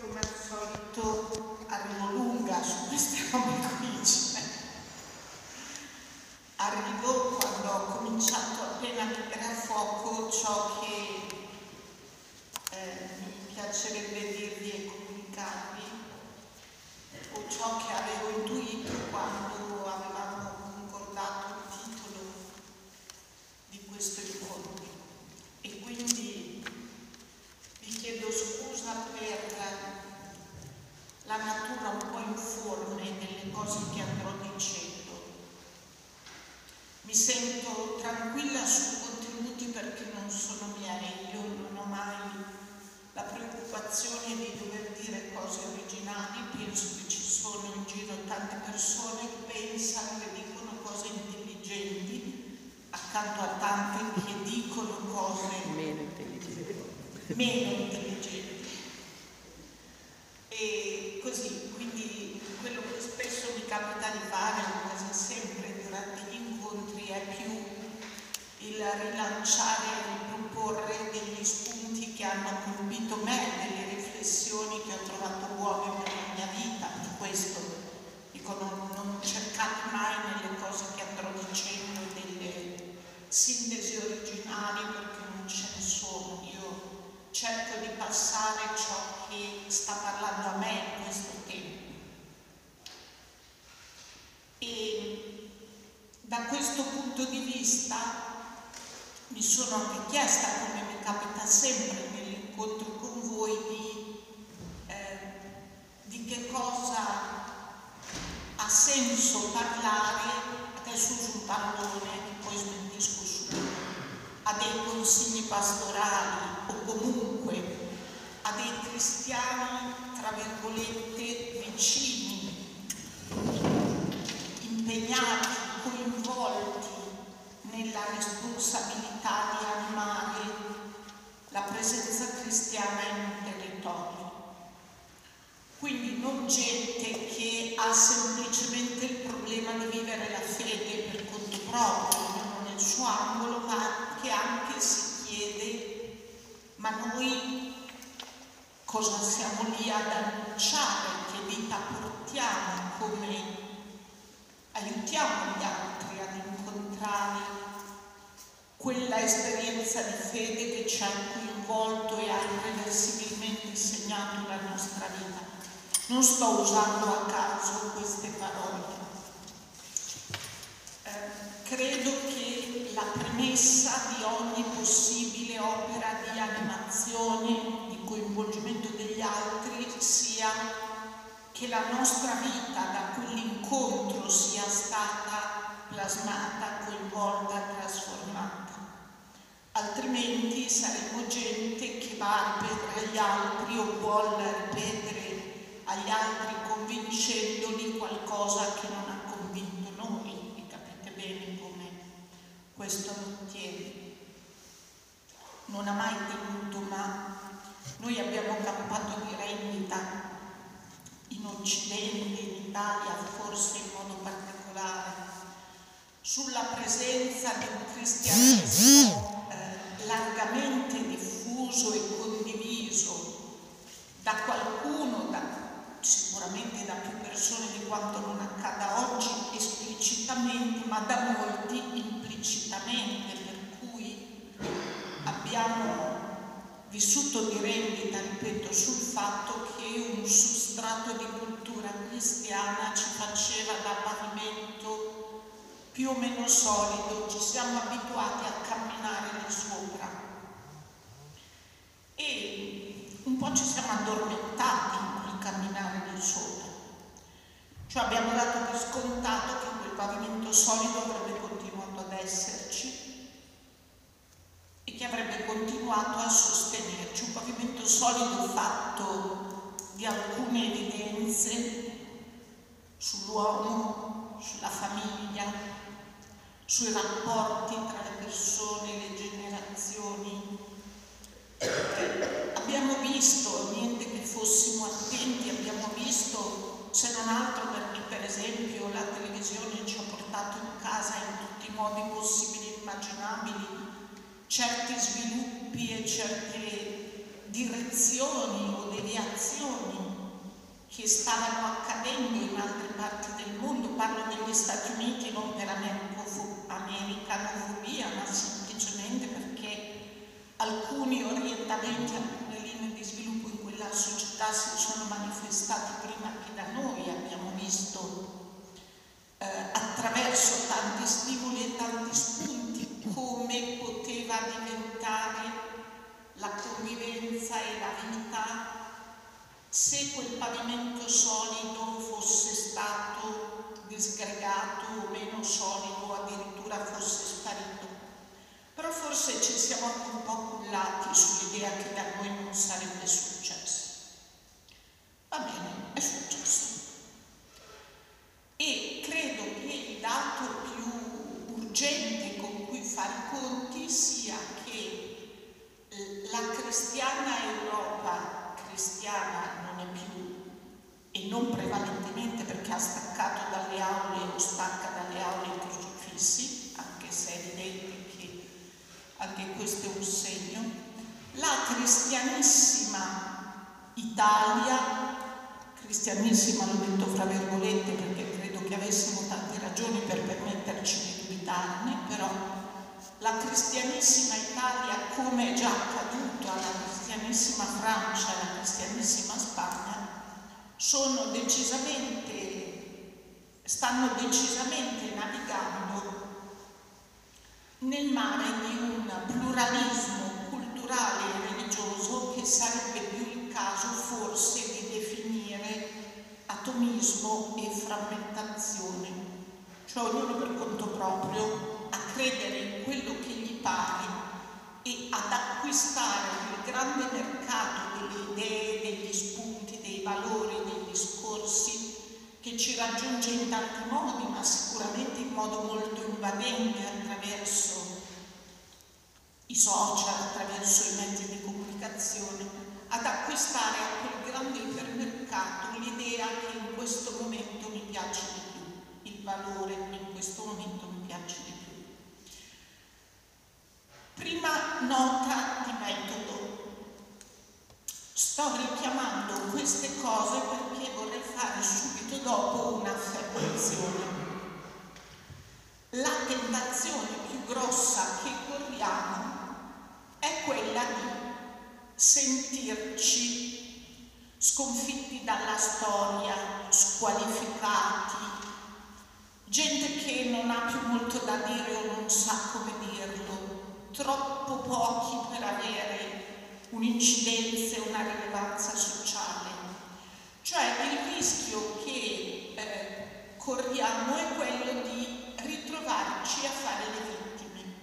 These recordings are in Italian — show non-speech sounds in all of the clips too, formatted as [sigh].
come al solito arrivo lunga su queste robe qui. Quell'incontro sia stata plasmata, coinvolta, trasformata. Altrimenti saremo gente che va a ripetere agli altri o vuole ripetere agli altri convincendoli qualcosa che non ha convinto noi e capite bene come questo non tiene. Non ha mai tenuto, ma noi abbiamo campato di rendita in Occidente, in Italia, forse in modo particolare, sulla presenza di un cristianesimo eh, largamente diffuso e condiviso da qualcuno, da, sicuramente da più persone di quanto non accada oggi esplicitamente, ma da molti implicitamente, per cui abbiamo vissuto di rendita, ripeto, sul fatto che un substrato di cultura cristiana ci faceva da pavimento più o meno solido, ci siamo abituati a camminare lì sopra e un po' ci siamo addormentati in quel camminare lì sopra. Cioè abbiamo dato per scontato che quel pavimento solido avrebbe continuato ad esserci e che avrebbe continuato a sostenerci. Un pavimento solido fatto di alcune evidenze sull'uomo, sulla famiglia, sui rapporti tra le persone, le generazioni. Abbiamo visto, niente che fossimo attenti, abbiamo visto, se non altro perché per esempio la televisione ci ha portato in casa in tutti i modi possibili e immaginabili certi sviluppi e certe indiscrezioni o deviazioni che stavano accadendo in altre parti del mondo, parlo degli Stati Uniti non per americanofobia, ma semplicemente perché alcuni orientamenti, alcune linee di sviluppo in quella società si sono manifestati prima che da noi, abbiamo visto eh, attraverso tanti stimoli e tanti spunti come poteva diventare la convivenza e la vita se quel pavimento solido fosse stato disgregato o meno solido addirittura fosse sparito. Però forse ci siamo anche un po' cullati sull'idea che da noi non sarebbe successo. Va bene, è successo. E credo che il dato più urgente con cui fare i conti sia che la cristiana Europa cristiana non è più, e non prevalentemente perché ha staccato dalle aule o stacca dalle aule i crocifissi, anche se è evidente che anche questo è un segno, la cristianissima Italia, cristianissima l'ho detto fra virgolette perché credo che avessimo tante ragioni per permetterci di dubitarne, però la cristianissima Italia, come è già accaduto alla cristianissima Francia e alla cristianissima Spagna, sono decisamente, stanno decisamente navigando nel mare di un pluralismo culturale e religioso che sarebbe più il caso forse di definire atomismo e frammentazione, cioè ognuno per conto proprio credere in quello che gli pare e ad acquistare il grande mercato delle idee, degli spunti, dei valori, dei discorsi che ci raggiunge in tanti modi, ma sicuramente in modo molto invadente attraverso i social, attraverso i mezzi di comunicazione, ad acquistare a quel grande ipermercato l'idea che in questo momento mi piace di più, il valore in questo momento mi piace di più. Prima nota di metodo. Sto richiamando queste cose perché vorrei fare subito dopo un'affermazione. La tentazione più grossa che corriamo è quella di sentirci sconfitti dalla storia, squalificati, gente che non ha più molto da dire o non sa come dirlo, troppo pochi per avere un'incidenza e una rilevanza sociale. Cioè il rischio che eh, corriamo è quello di ritrovarci a fare le vittime.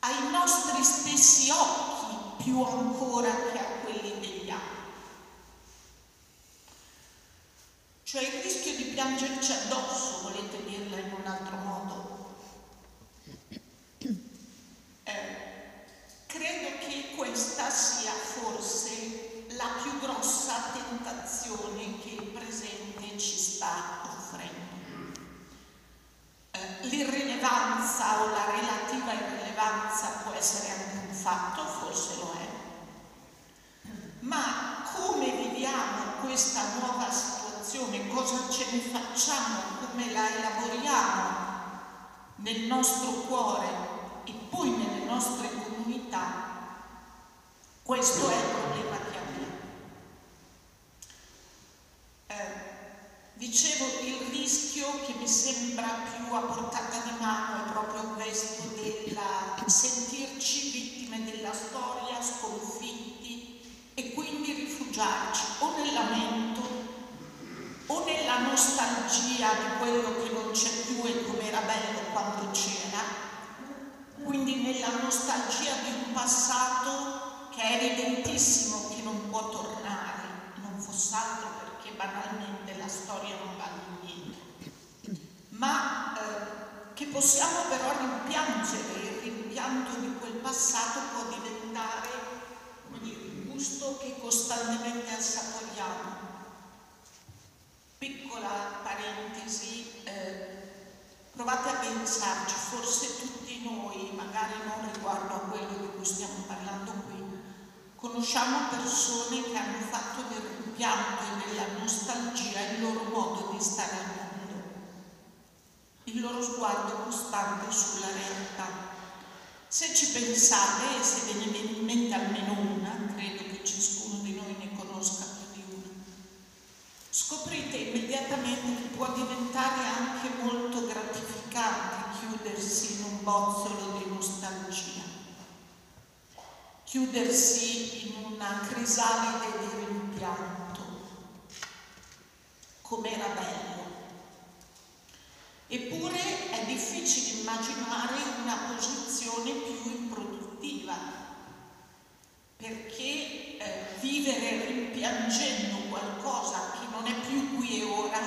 Ai nostri stessi occhi più ancora che a quelli degli altri. Cioè il rischio di piangerci addosso, volete dirla in un altro modo. Credo che questa sia forse la più grossa tentazione che il presente ci sta offrendo. Eh, l'irrilevanza o la relativa irrilevanza può essere anche un fatto, forse lo è, ma come viviamo questa nuova situazione, cosa ce ne facciamo, come la elaboriamo nel nostro cuore poi nelle nostre comunità, questo è il problema che abbiamo. Eh, dicevo, il rischio che mi sembra più a portata di mano è proprio questo del sentirci vittime della storia, sconfitti e quindi rifugiarci o nel lamento o nella nostalgia di quello che non c'è più e come era bello quando c'era, quindi nella nostalgia di un passato che è evidentissimo che non può tornare, non fosse altro perché banalmente la storia non va niente, ma eh, che possiamo però rimpiangere, il rimpianto di quel passato può diventare dire, il gusto che costantemente assaporiamo. Piccola parentesi, eh, provate a pensarci, forse tutti noi, magari non riguardo a quello di cui stiamo parlando qui, Conosciamo persone che hanno fatto del rimpianto e della nostalgia il loro modo di stare al mondo, il loro sguardo costante sulla realtà. Se ci pensate, e se ve ne viene in mente almeno una, credo che ciascuno di noi ne conosca più di una, scoprite immediatamente che può diventare anche molto gratificante bozzolo di nostalgia chiudersi in una crisalide di rimpianto, com'era bello. Eppure è difficile immaginare una posizione più improduttiva, perché eh, vivere rimpiangendo qualcosa che non è più qui e ora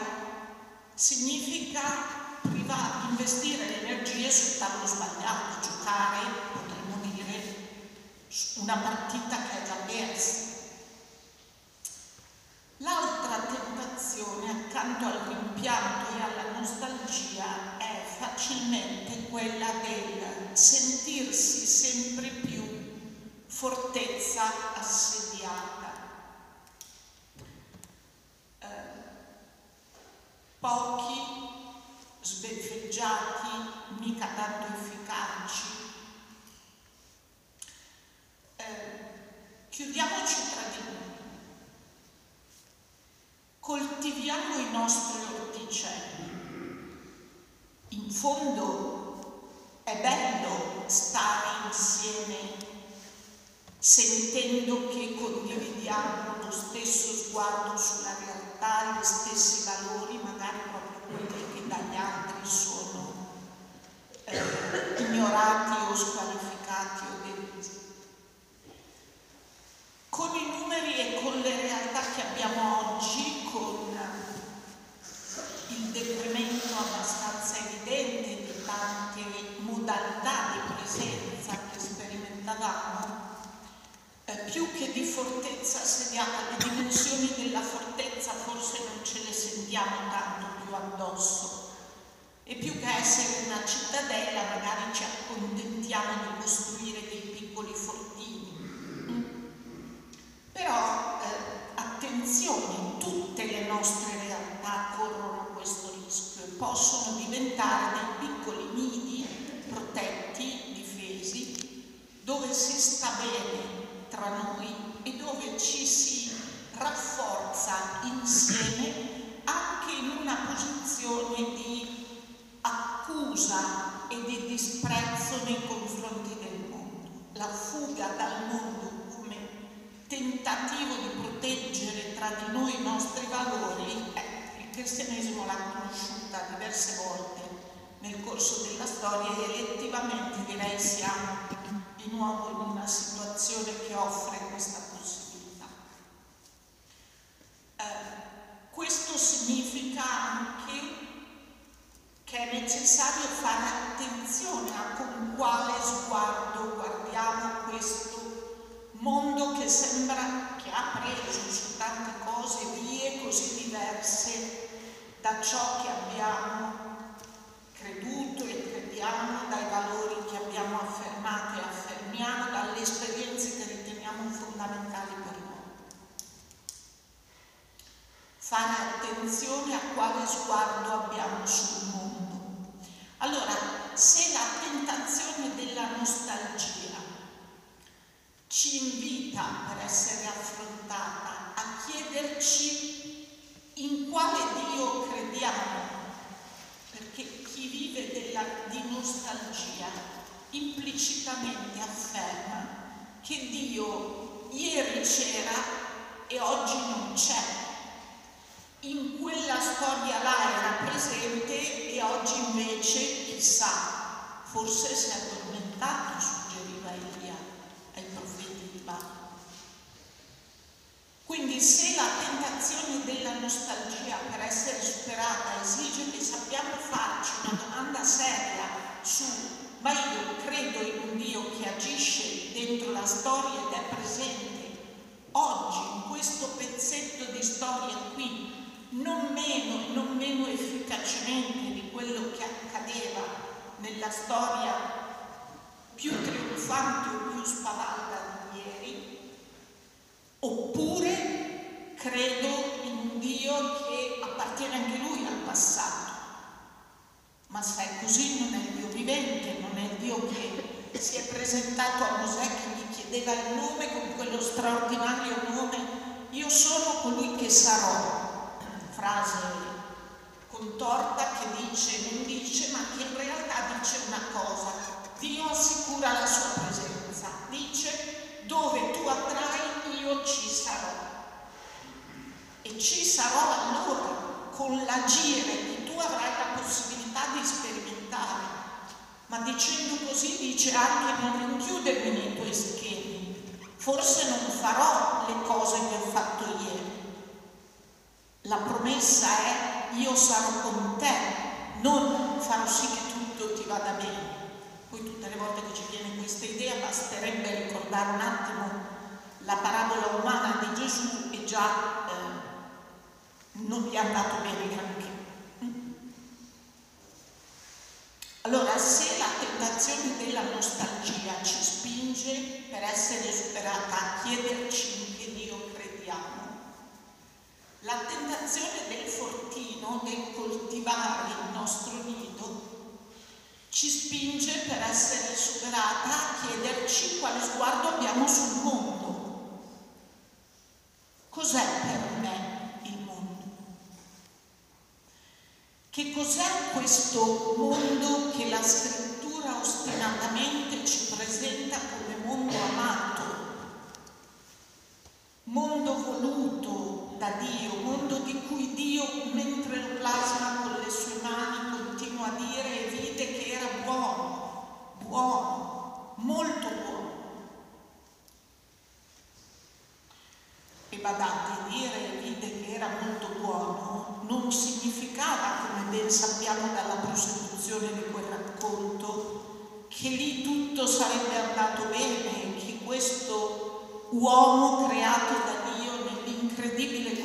significa privare, investire le energie sul tavolo sbagliato, giocare una partita che è già persa. L'altra tentazione accanto al rimpianto e alla nostalgia è facilmente quella del sentirsi sempre più fortezza assediata. Eh, pochi sbeffeggiati, mica tanto efficaci, Chiudiamoci tra di noi. Coltiviamo i nostri orticelli. In fondo è bello stare insieme sentendo che condividiamo lo stesso sguardo sulla realtà, gli stessi valori, magari proprio quelli dagli altri sono eh, ignorati o squalificati o derisi con i numeri e con le realtà che abbiamo oggi, con il decremento abbastanza evidente di tante modalità di presenza che sperimentavamo, eh, più che di fortezza assediata, le dimensioni della fortezza forse non ce le sentiamo tanto più addosso. E più che essere una cittadella, magari ci accontentiamo di costruire dei piccoli fortini. Però eh, attenzione, tutte le nostre realtà corrono questo rischio e possono diventare dei piccoli nidi protetti, difesi, dove si sta bene tra noi e dove ci si rafforza insieme anche in una posizione di accusa disprezzo nei confronti del mondo. La fuga dal mondo tentativo di proteggere tra di noi i nostri valori, eh, il cristianesimo l'ha conosciuta diverse volte nel corso della storia e elettivamente direi siamo di nuovo in una situazione che offre questa possibilità. Eh, questo significa anche che è necessario fare attenzione a con quale sguardo guardiamo questo mondo che sembra che ha preso su tante cose vie così diverse da ciò che abbiamo creduto e crediamo, dai valori che abbiamo affermato e affermiamo, dalle esperienze che riteniamo fondamentali per noi. Fare attenzione a quale sguardo abbiamo sul mondo. Allora, se la tentazione della nostalgia ci invita per essere affrontata a chiederci in quale Dio crediamo, perché chi vive della, di nostalgia implicitamente afferma che Dio ieri c'era e oggi non c'è. In quella storia là era presente e oggi invece, chissà, forse si è addormentato, suggeriva Elia ai profeti di Baal. Quindi se la tentazione della nostalgia per essere superata esige che sappiamo farci una domanda seria su ma io credo in un Dio che agisce dentro la storia ed è presente oggi in questo pezzetto di storia qui non meno e non meno efficacemente di quello che accadeva nella storia più trionfante o più spavalla di ieri, credo in un Dio che appartiene anche lui al passato. Ma se è così non è il Dio vivente, non è il Dio che si è presentato a Mosè che gli chiedeva il nome con quello straordinario nome, io sono colui che sarò. Frase contorta che dice, non dice, ma che in realtà dice una cosa. Dio assicura la sua presenza. Dice, dove tu andrai io ci sarò. E ci sarò allora con l'agire che tu avrai la possibilità di sperimentare. Ma dicendo così dice anche non rinchiudermi nei tuoi schemi. Forse non farò le cose che ho fatto ieri. La promessa è io sarò con te, non farò sì che tutto ti vada bene. Poi tutte le volte che ci viene questa idea basterebbe ricordare un attimo la parabola umana di Gesù e già eh, non gli è andato bene granché. Allora, se la tentazione della nostalgia ci spinge per essere superata a chiederci in che Dio crediamo, la tentazione del fortino, del coltivare il nostro nido, ci spinge per essere superata a chiederci quale sguardo abbiamo sul mondo. Cos'è per me il mondo? Che cos'è questo mondo che la scrittura ostinatamente ci presenta come mondo amato, mondo voluto, da Dio, mondo di cui Dio, mentre lo plasma con le sue mani, continua a dire e vide che era buono, buono, molto buono. E badate, dire e vide che era molto buono non significava, come ben sappiamo dalla prosecuzione di quel racconto, che lì tutto sarebbe andato bene, che questo uomo creato da incredibile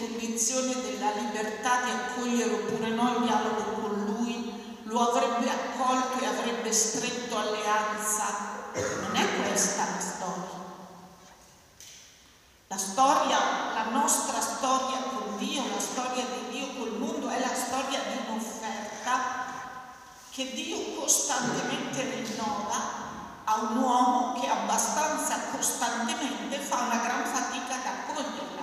condizione della libertà di accogliere oppure no il dialogo con lui, lo avrebbe accolto e avrebbe stretto alleanza. Non è questa la storia. La storia, la nostra storia con Dio, la storia di Dio col mondo è la storia di un'offerta che Dio costantemente rinnova a un uomo che abbastanza costantemente fa una gran fatica ad accoglierla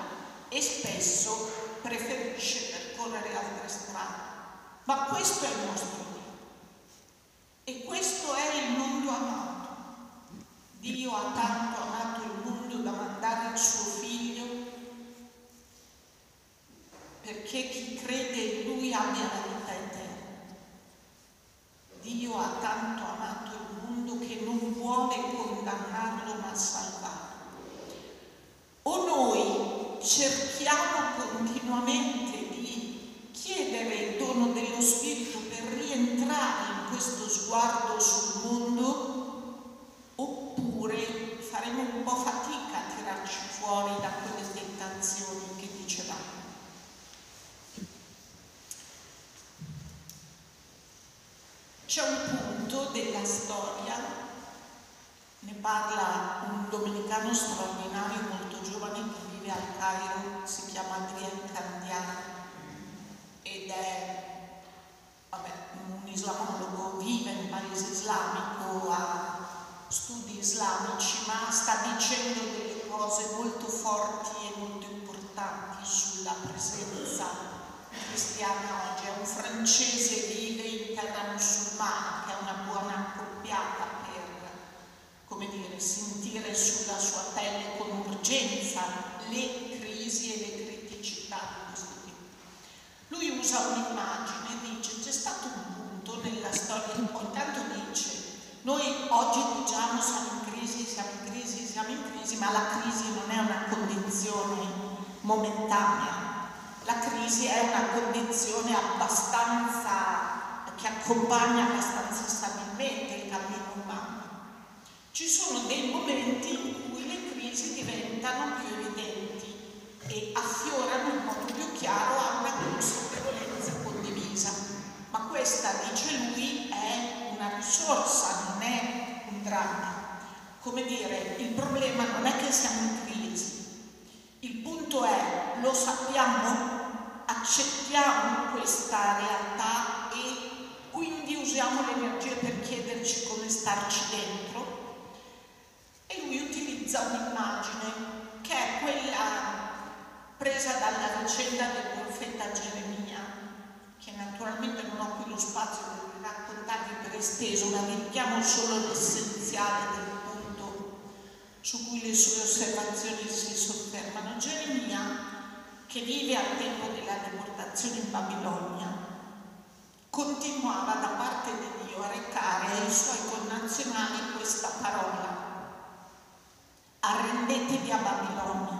e spesso preferisce percorrere altre strade. Ma questo è il nostro Dio. E questo è il mondo amato. Dio ha tanto amato il mondo da mandare il suo figlio perché chi crede in lui abbia la vita eterna. Dio ha tanto amato il mondo che non vuole condannarlo ma salvarlo. O noi cerchiamo continuamente di chiedere il dono dello Spirito per rientrare in questo sguardo sul mondo oppure faremo un po' fatica a tirarci fuori da quelle tentazioni che dicevamo. C'è un punto della storia, ne parla un domenicano straordinario vive al Cairo, si chiama Adrian Candiani ed è vabbè, un islamologo, vive in paese islamico, ha studi islamici, ma sta dicendo delle cose molto forti e molto importanti sulla presenza cristiana oggi. È un francese, vive in terra musulmana, che è una buona accoppiata per, come dire, sentire sulla sua pelle con urgenza le crisi e le criticità di questo tipo. Lui usa un'immagine dice c'è stato un punto nella storia, ogni tanto dice noi oggi diciamo siamo in crisi, siamo in crisi, siamo in crisi, ma la crisi non è una condizione momentanea, la crisi è una condizione abbastanza che accompagna abbastanza stabilmente il cammino umano. Ci sono dei momenti in cui le crisi diventano più evidenti e affiorano in modo più chiaro a una consapevolezza condivisa. Ma questa, dice lui, è una risorsa, non è un dramma. Come dire, il problema non è che siamo in crisi, il punto è, lo sappiamo? Accettiamo questa realtà e quindi usiamo l'energia per chiederci come starci dentro? E lui utilizza un'immagine che è quella presa dalla vicenda del profeta Geremia, che naturalmente non ho qui lo spazio per raccontarvi per esteso, ma richiamo solo l'essenziale del punto su cui le sue osservazioni si soffermano. Geremia, che vive al tempo della deportazione in Babilonia, continuava da parte di Dio a recare ai suoi connazionali questa parola. Arrendetevi a Babilonia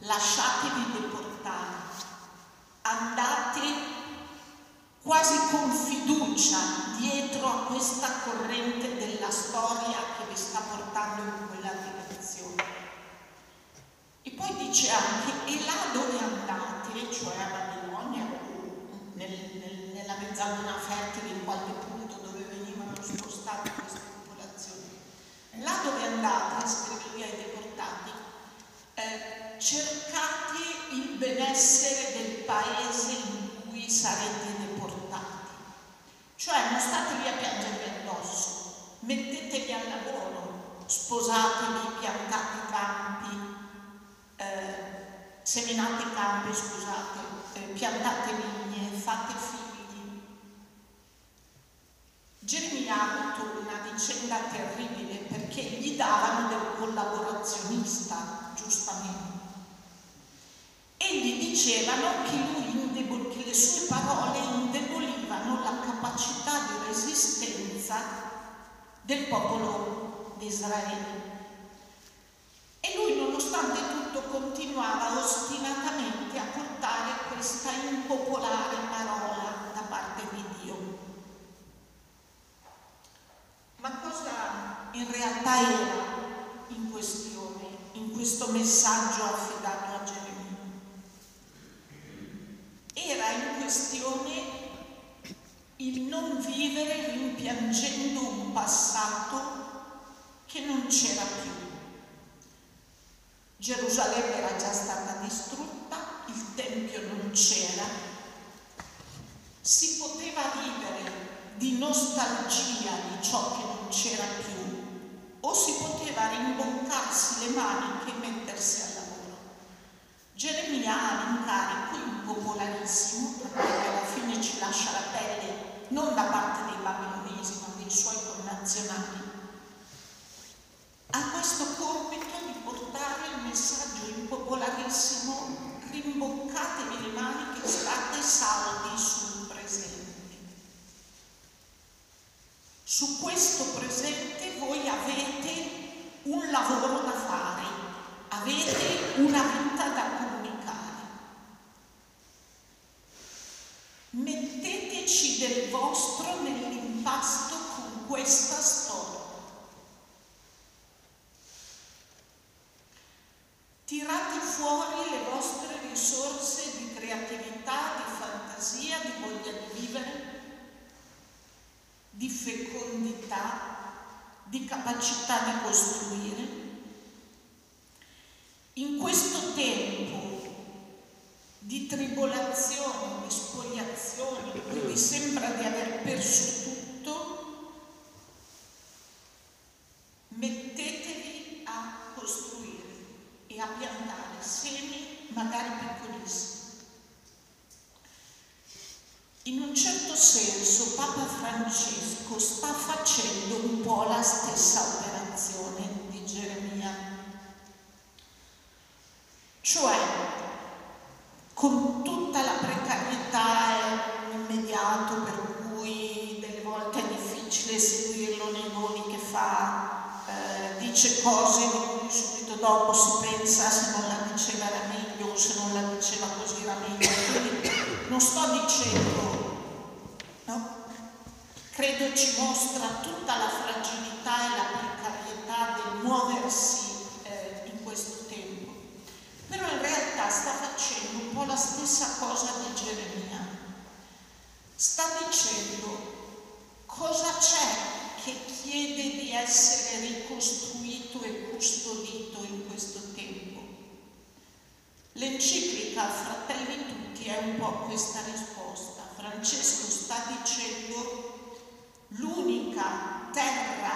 lasciatevi deportare, andate quasi con fiducia dietro a questa corrente della storia che vi sta portando in quella direzione. E poi dice anche, e là dove andate, cioè a Babilonia, nel, nel, nella mezzaluna fertile in qualche punto dove venivano spostate queste popolazioni, là dove andate, scrive lui ai deportati, eh, cercate il benessere del paese in cui sarete deportati. Cioè non state lì a piangervi addosso, mettetevi al lavoro, sposatevi, piantate campi, eh, seminate campi, scusate, eh, piantate vigne, fate figli. Geremia ha avuto una vicenda terribile perché gli davano del collaborazionista, giustamente dicevano che, indebol- che le sue parole indebolivano la capacità di resistenza del popolo di Israele. E lui, nonostante tutto, continuava ostinatamente a portare questa impopolare parola da parte di Dio. Ma cosa in realtà era in questione, in questo messaggio affidato a Geremia? era in questione il non vivere rimpiangendo un passato che non c'era più. Gerusalemme era già stata distrutta, il Tempio non c'era, si poteva vivere di nostalgia di ciò che non c'era più o si poteva rimboccarsi le maniche Geremia ha l'incarico impopolarissimo, perché alla fine ci lascia la pelle non da parte dei babilonesi ma dei suoi connazionali. Ha questo compito di portare il messaggio impopolarissimo, rimboccatevi le maniche, state saldi sul presente. Su questo presente voi avete un lavoro da fare, avete una vita da conoscere Metteteci del vostro nell'impasto con questa storia. Tirate fuori le vostre risorse di creatività, di fantasia, di voglia di vivere, di fecondità, di capacità di costruire. In questo tempo di tribolazioni, di spogliazioni, in cui vi sembra di aver perso tutto, mettetevi a costruire e a piantare semi magari piccolissimi. In un certo senso Papa Francesco sta facendo un po' la stessa operazione Cioè con tutta la precarietà immediato per cui delle volte è difficile seguirlo nei voli che fa, eh, dice cose di cui subito dopo si pensa se non la diceva era meglio o se non la diceva così era meglio. Quindi non sto dicendo, no? credo ci mostra tutta la fragilità e la precarietà del muoversi però in realtà sta facendo un po' la stessa cosa di Geremia. Sta dicendo cosa c'è che chiede di essere ricostruito e custodito in questo tempo. L'enciclica Fratelli Tutti è un po' questa risposta. Francesco sta dicendo l'unica terra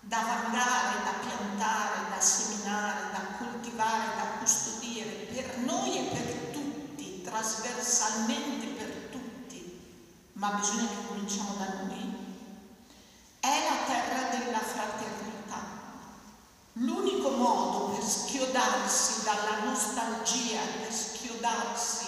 da vangare, da piantare, da seminare, da coltivare, da custodire per noi e per tutti, trasversalmente per tutti, ma bisogna che cominciamo da noi, è la terra della fraternità. L'unico modo per schiodarsi dalla nostalgia, per schiodarsi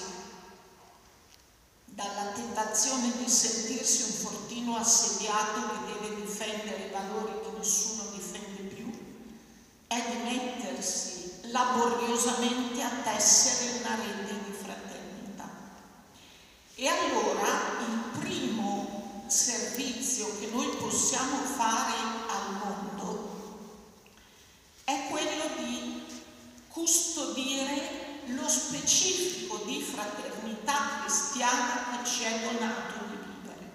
dalla tentazione di sentirsi un fortino assediato che deve difendere i valori che nessuno difende più, è di mettersi laboriosamente a tessere una rete di fraternità. E allora il primo servizio che noi possiamo fare al mondo è quello di custodire lo specifico di fraternità cristiana che ci è donato di vivere.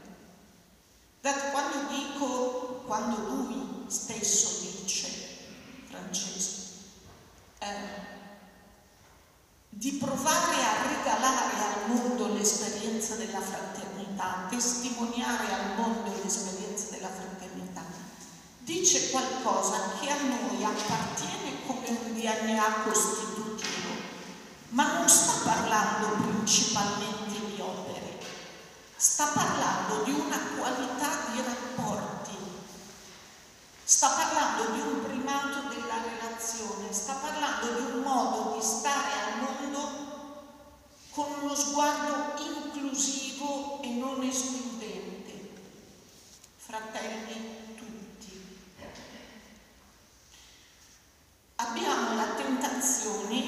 Guardate, quando dico, quando lui stesso dice, Francesco, eh, di provare a regalare al mondo l'esperienza della fraternità, testimoniare al mondo l'esperienza dice qualcosa che a noi appartiene come un DNA costituito ma non sta parlando principalmente di opere, sta parlando di una qualità di rapporti, sta parlando di un primato della relazione, sta parlando di un modo di stare al mondo con uno sguardo inclusivo e non escludente. Fratelli tutti. Abbiamo la tentazione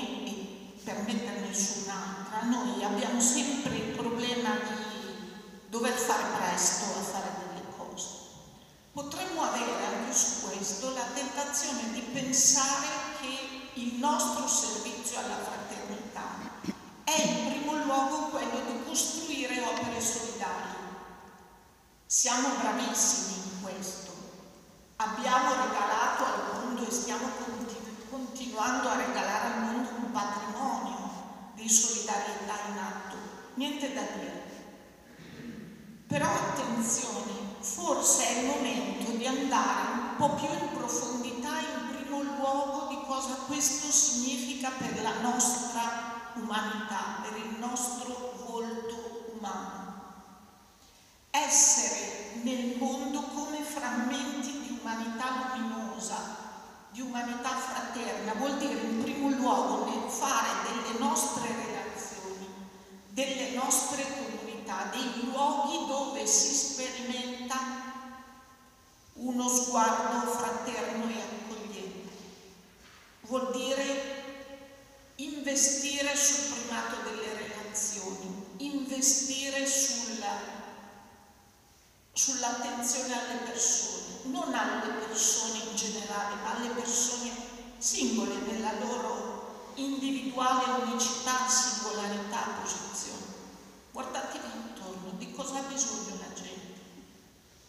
per metterne su un'altra, noi abbiamo sempre il problema di dover fare presto a fare delle cose. Potremmo avere anche su questo la tentazione di pensare che il nostro servizio alla fraternità è in primo luogo quello di costruire opere solidali. Siamo bravissimi in questo. Abbiamo regalato al mondo e stiamo continuando a regalare al mondo un patrimonio di solidarietà in atto, niente da dire. Però attenzione, forse è il momento di andare un po' più in profondità in primo luogo di cosa questo significa per la nostra umanità, per il nostro volto umano. Essere nel mondo come frammenti di umanità luminosa, di umanità fraterna vuol dire in primo luogo fare delle nostre relazioni, delle nostre comunità, dei luoghi dove si sperimenta uno sguardo fraterno e accogliente. Vuol dire investire sul primato delle relazioni, investire sulla sull'attenzione alle persone, non alle persone in generale, ma alle persone singole nella loro individuale unicità, singolarità, posizione. Guardatevi intorno, di cosa ha bisogno la gente?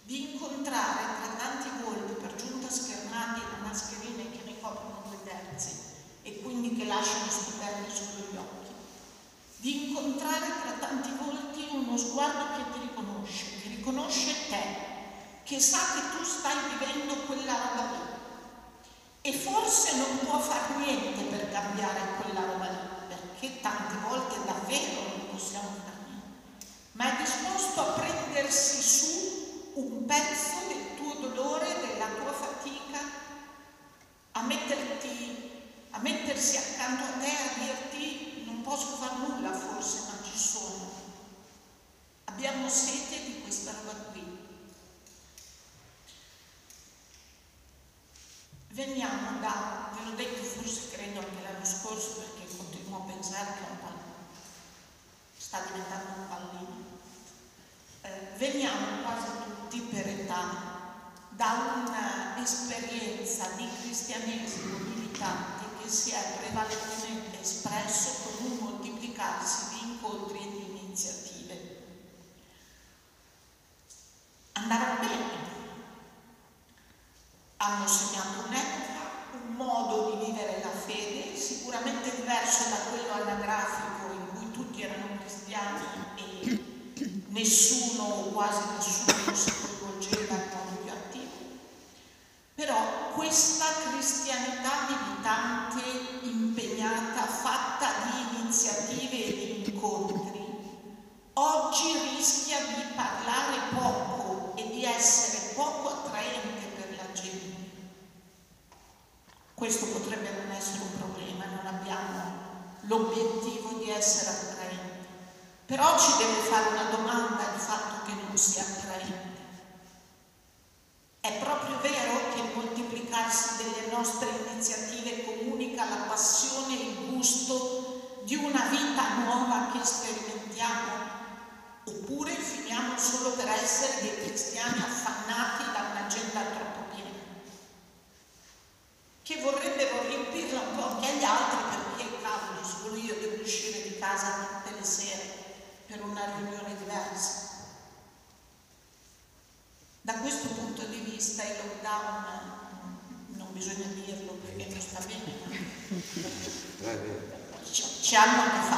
Di incontrare tra tanti volti, per giunta schernati da mascherine che ne coprono due terzi e quindi che lasciano scoperti solo gli occhi, di incontrare tra tanti volti uno sguardo che ti riconosce, conosce te, che sa che tu stai vivendo quella roba lì. E forse non può fare niente per cambiare quella roba lì, perché tante volte davvero non possiamo fare niente, ma è disposto a prendersi su un pezzo del tuo dolore, della tua fatica, a, metterti, a mettersi accanto a te, a dirti non posso fare nulla forse, ma ci sono. Abbiamo sete di questa roba qui. Veniamo da, ve l'ho detto forse credo anche l'anno scorso perché continuo a pensare che un sta diventando un pallino. Eh, veniamo quasi tutti per età da un'esperienza di cristianesimo militante che si è prevalentemente espresso con un moltiplicarsi di incontri e di iniziative andavano bene hanno segnato un'epoca, un modo di vivere la fede, sicuramente diverso da quello anagrafico in cui tutti erano cristiani e nessuno o quasi nessuno si rivolgeva in modo più attivo, però questa cristianità militante, impegnata, fatta di iniziative e di incontri, oggi rischia di parlare poco e di essere poco Questo potrebbe non essere un problema, non abbiamo l'obiettivo di essere attraenti, però ci deve fare una domanda il fatto che non sia attraente. È proprio vero che il moltiplicarsi delle nostre iniziative comunica la passione e il gusto di una vita nuova che sperimentiamo? Oppure finiamo solo per essere dei cristiani affannati da un'agenda troppo piena, che vorrebbero riempirla un po' anche agli altri perché, cavolo, solo io devo uscire di casa tutte le sere per una riunione diversa. Da questo punto di vista il lockdown, non bisogna dirlo perché non sta bene, ci, ci hanno anche fatto un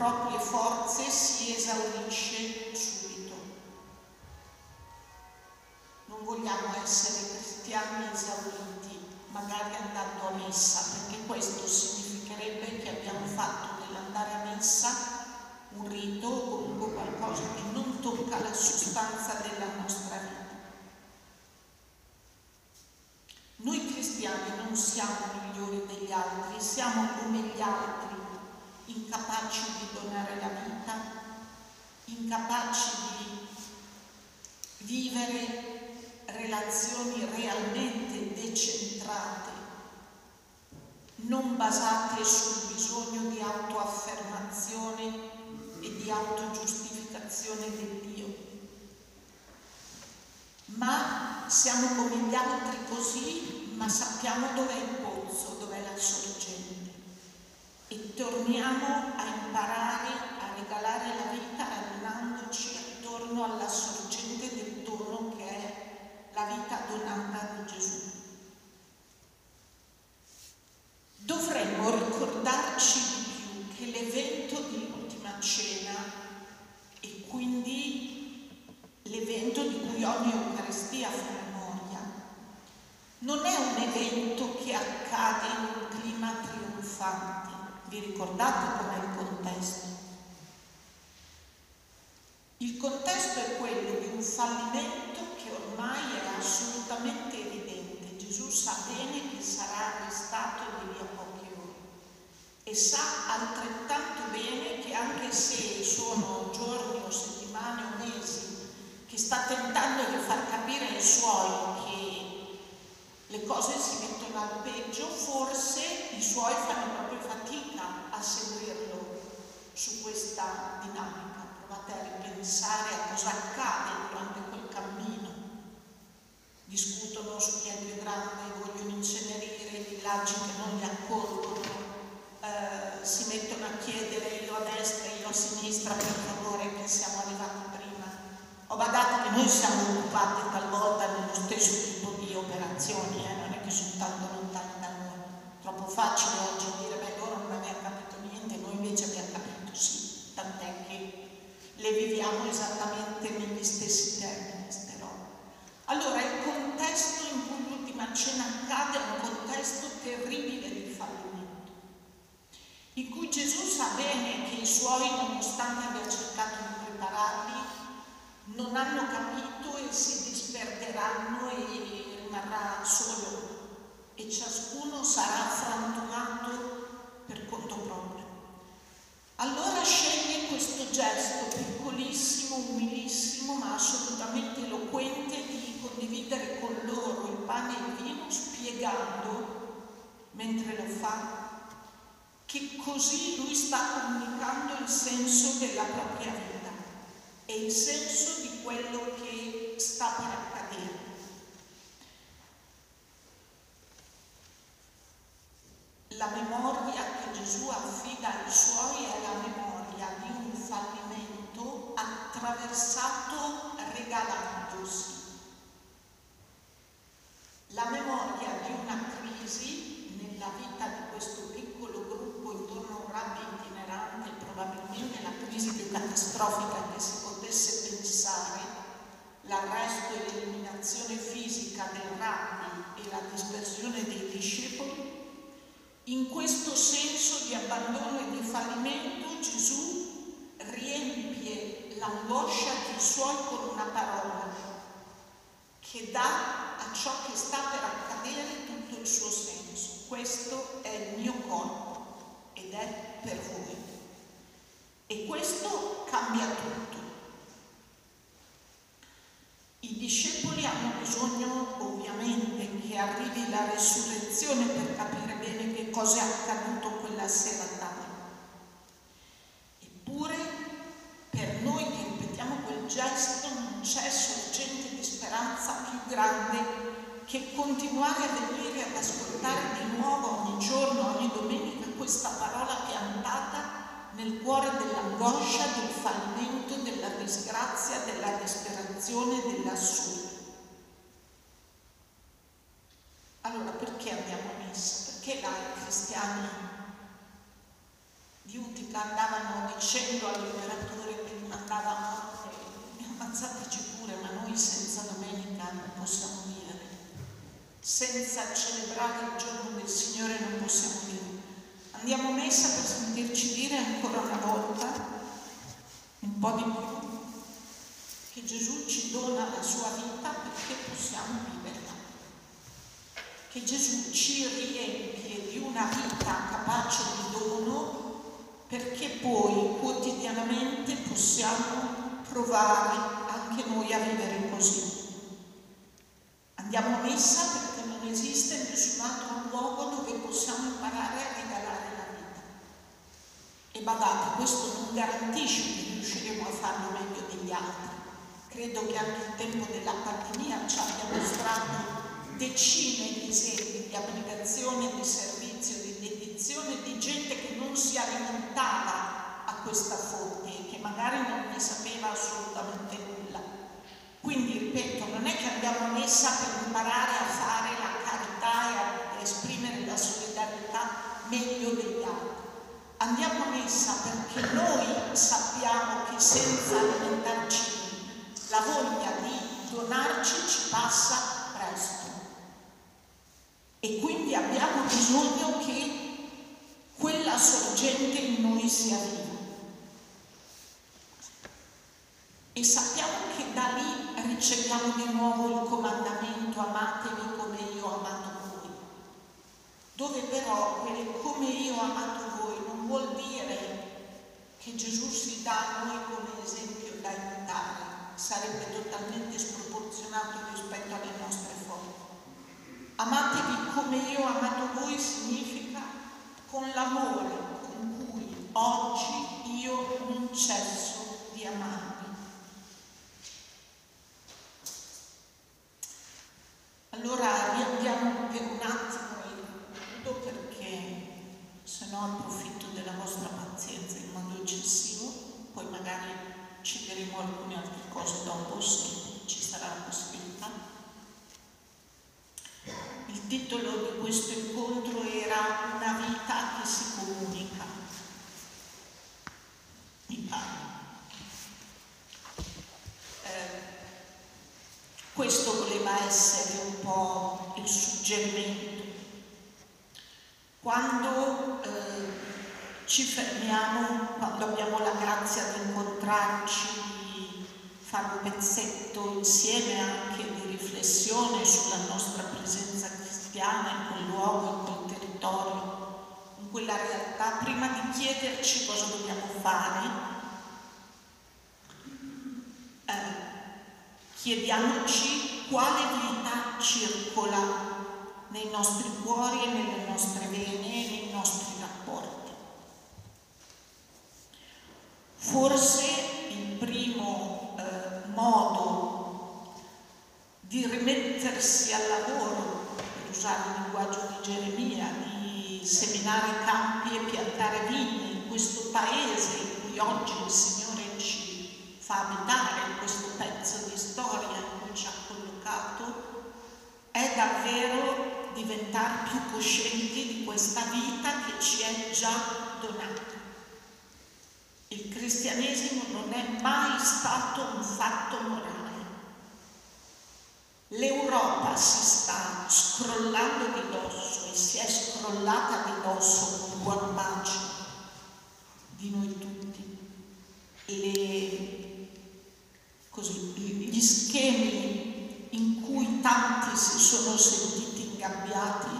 proprie forze si esaurisce subito. non vogliamo essere cristiani esauriti, magari andando a messa, perché questo significherebbe che abbiamo fatto dell'andare a messa un rito o comunque qualcosa che non tocca la sostanza della nostra vita. Noi cristiani non siamo migliori degli altri, siamo come gli altri, incapaci di donare la vita, incapaci di vivere relazioni realmente decentrate, non basate sul bisogno di autoaffermazione e di autogiustificazione del Dio. Ma siamo come gli altri così, ma sappiamo dov'è il pozzo, dov'è la sorgente e torniamo a imparare a regalare la vita allenandoci attorno alla sorgente del dono che è la vita donata di Gesù. Dovremmo ricordarci di più che l'evento dell'ultima cena e quindi l'evento di cui ogni Eucaristia fa memoria non è un evento che accade in un clima trionfante vi ricordate com'è il contesto? Il contesto è quello di un fallimento che ormai è assolutamente evidente. Gesù sa bene che sarà arrestato di lì a pochi ore e sa altrettanto bene che anche se sono giorni o settimane o mesi che sta tentando di far capire ai suoi che le cose si mettono al peggio, forse i suoi fanno proprio fatica a seguirlo su questa dinamica. Provate a ripensare a cosa accade durante quel cammino. Discutono su chi è più grande, vogliono incenerire i villaggi che non li accolgono, eh, si mettono a chiedere io a destra e io a sinistra per favore che siamo arrivati ho badato che noi siamo occupati talvolta nello stesso tipo di operazioni, eh? non è che sono tanto lontani da noi. Troppo facile oggi dire, invece abbiamo capito sì, tant'è che le viviamo esattamente negli stessi termini, queste. Allora, il contesto in cui l'ultima cena accade è un contesto terribile di fallimento, in cui Gesù sa bene che i suoi, nonostante abbia cercato di prepararli, non hanno capito e si disperderanno e rimarrà solo e ciascuno sarà frantumato per conto proprio. Allora sceglie questo gesto piccolissimo, umilissimo, ma assolutamente eloquente di condividere con loro il pane e il vino, spiegando, mentre lo fa, che così lui sta comunicando il senso della propria vita e il senso di quello che sta per accadere. Perché noi sappiamo che senza alimentarci la voglia di donarci ci passa presto. E quindi abbiamo bisogno che quella sorgente in noi sia viva. E sappiamo che da lì riceviamo di nuovo il comandamento amatevi come io ho amato voi. Dove però quel come io ho amato voi non vuol dire che Gesù si dà a noi come esempio da imitare, sarebbe totalmente sproporzionato rispetto alle nostre forze. Amatevi come io ho amato voi significa con l'amore con cui oggi io non cesso di amarvi. Allora riandiamo per un attimo se no approfitto della vostra pazienza in modo eccessivo, poi magari ci diremo alcune altre cose dopo se ci sarà la possibilità. Il titolo di questo incontro era Una vita che si comunica. Mi pare. Eh, questo voleva essere un po' il suggerimento. Quando eh, ci fermiamo, quando abbiamo la grazia di incontrarci, di fare un pezzetto insieme anche di riflessione sulla nostra presenza cristiana in quel luogo, in quel territorio, in quella realtà, prima di chiederci cosa dobbiamo fare, eh, chiediamoci quale vita circola nei nostri cuori e nelle nostre vene e nei nostri rapporti. Forse il primo eh, modo di rimettersi al lavoro, per usare il linguaggio di Geremia, di seminare campi e piantare vigne in questo paese in cui oggi il Signore ci fa abitare, in questo pezzo di storia in cui ci ha collocato, è davvero diventare più coscienti di questa vita che ci è già donata. Il cristianesimo non è mai stato un fatto morale. L'Europa si sta scrollando di dosso e si è scrollata di dosso con buona pace di noi tutti. Le, così, gli schemi in cui tanti si sono sentiti ingabbiati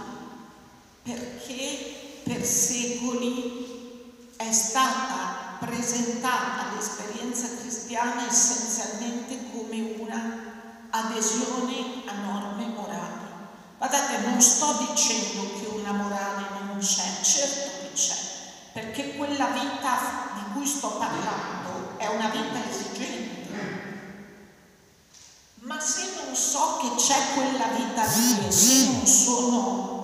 perché per secoli è stata presentata l'esperienza cristiana essenzialmente come una adesione a norme morali. Guardate, non sto dicendo che una morale non c'è, certo che c'è, perché quella vita di cui sto parlando è una vita esigente. Ma se non so che c'è quella vita lì se non sono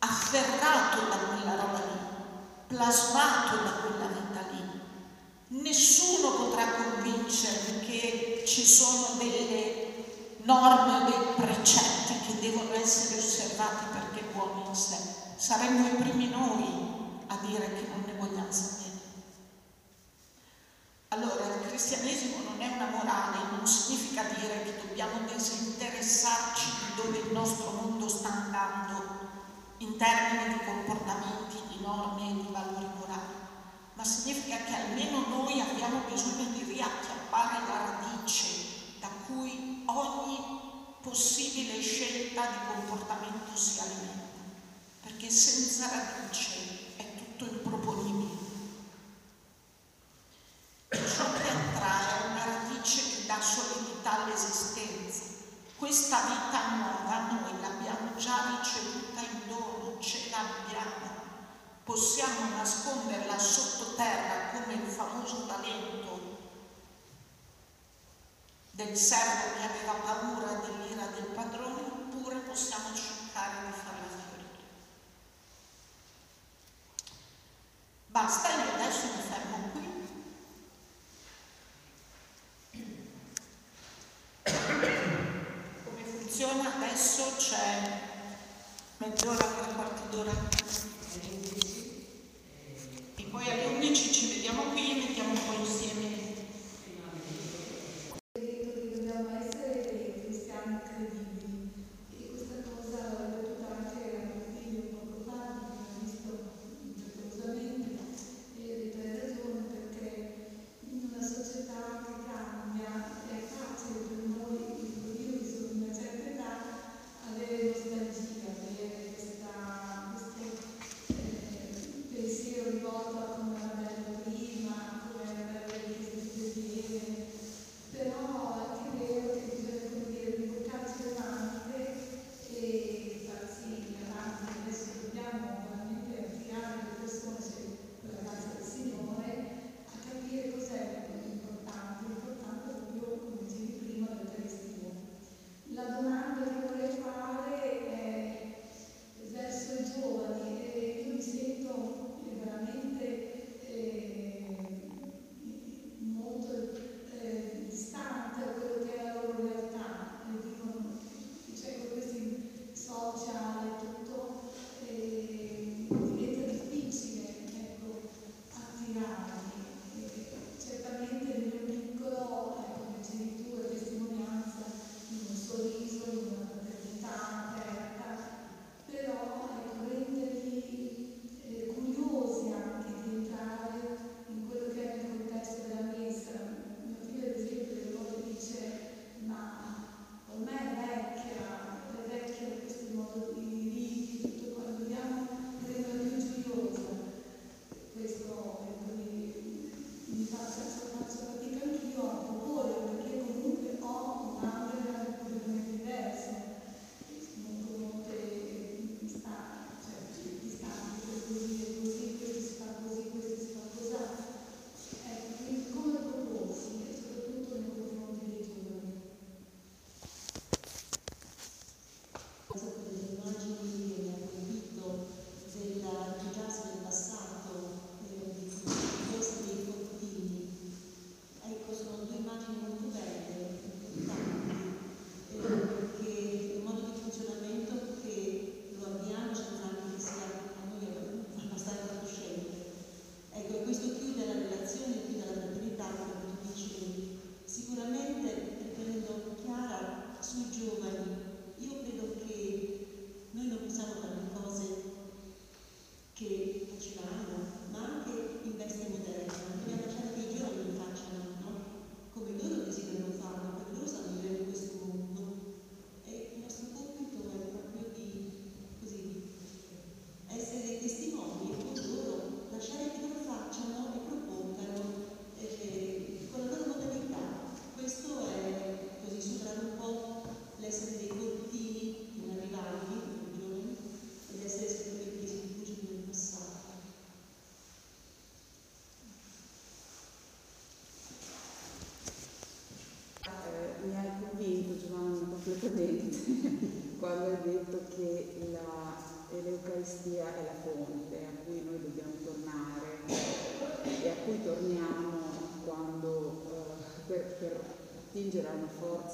afferrato da quella roba lì, plasmato da quella vita lì, nessuno potrà convincermi che ci sono delle norme o dei precetti che devono essere osservati perché buoni in sé. Saremmo i primi noi a dire che non ne vogliamo sapere. Allora, il cristianesimo non è una morale, non significa dire che dobbiamo disinteressarci di dove il nostro mondo sta andando in termini di comportamenti, di norme e di valori morali, ma significa che almeno noi abbiamo bisogno di riacchiappare la radice da cui ogni possibile scelta di comportamento si alimenta, perché senza radice è tutto improponibile. Ciò che attrae una radice che dà solidità all'esistenza. Questa vita nuova noi l'abbiamo già ricevuta in dono, ce l'abbiamo. Possiamo nasconderla sottoterra come il famoso talento del servo che aveva paura dell'ira del padrone, oppure possiamo cercare di farla fiorire. Basta, io adesso mi fermo qui. Come funziona adesso? C'è mezz'ora, tre quarti d'ora e poi alle 11 ci vediamo qui e mettiamo un po' insieme.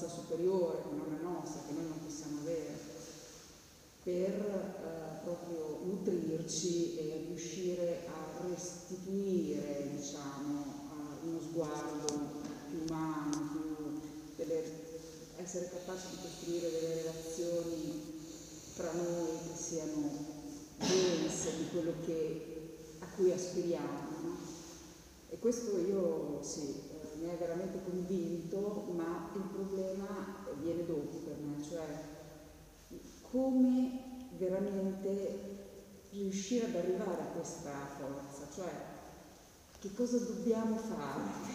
Una forza superiore che non è nostra, che noi non possiamo avere, per eh, proprio nutrirci e riuscire a restituire diciamo, uno sguardo più umano, più delle, essere capaci di costruire delle relazioni fra noi che siano dense di quello che, a cui aspiriamo. No? E questo io sì, eh, mi è veramente convinto, ma il problema viene dopo per me, cioè come veramente riuscire ad arrivare a questa forza, cioè che cosa dobbiamo fare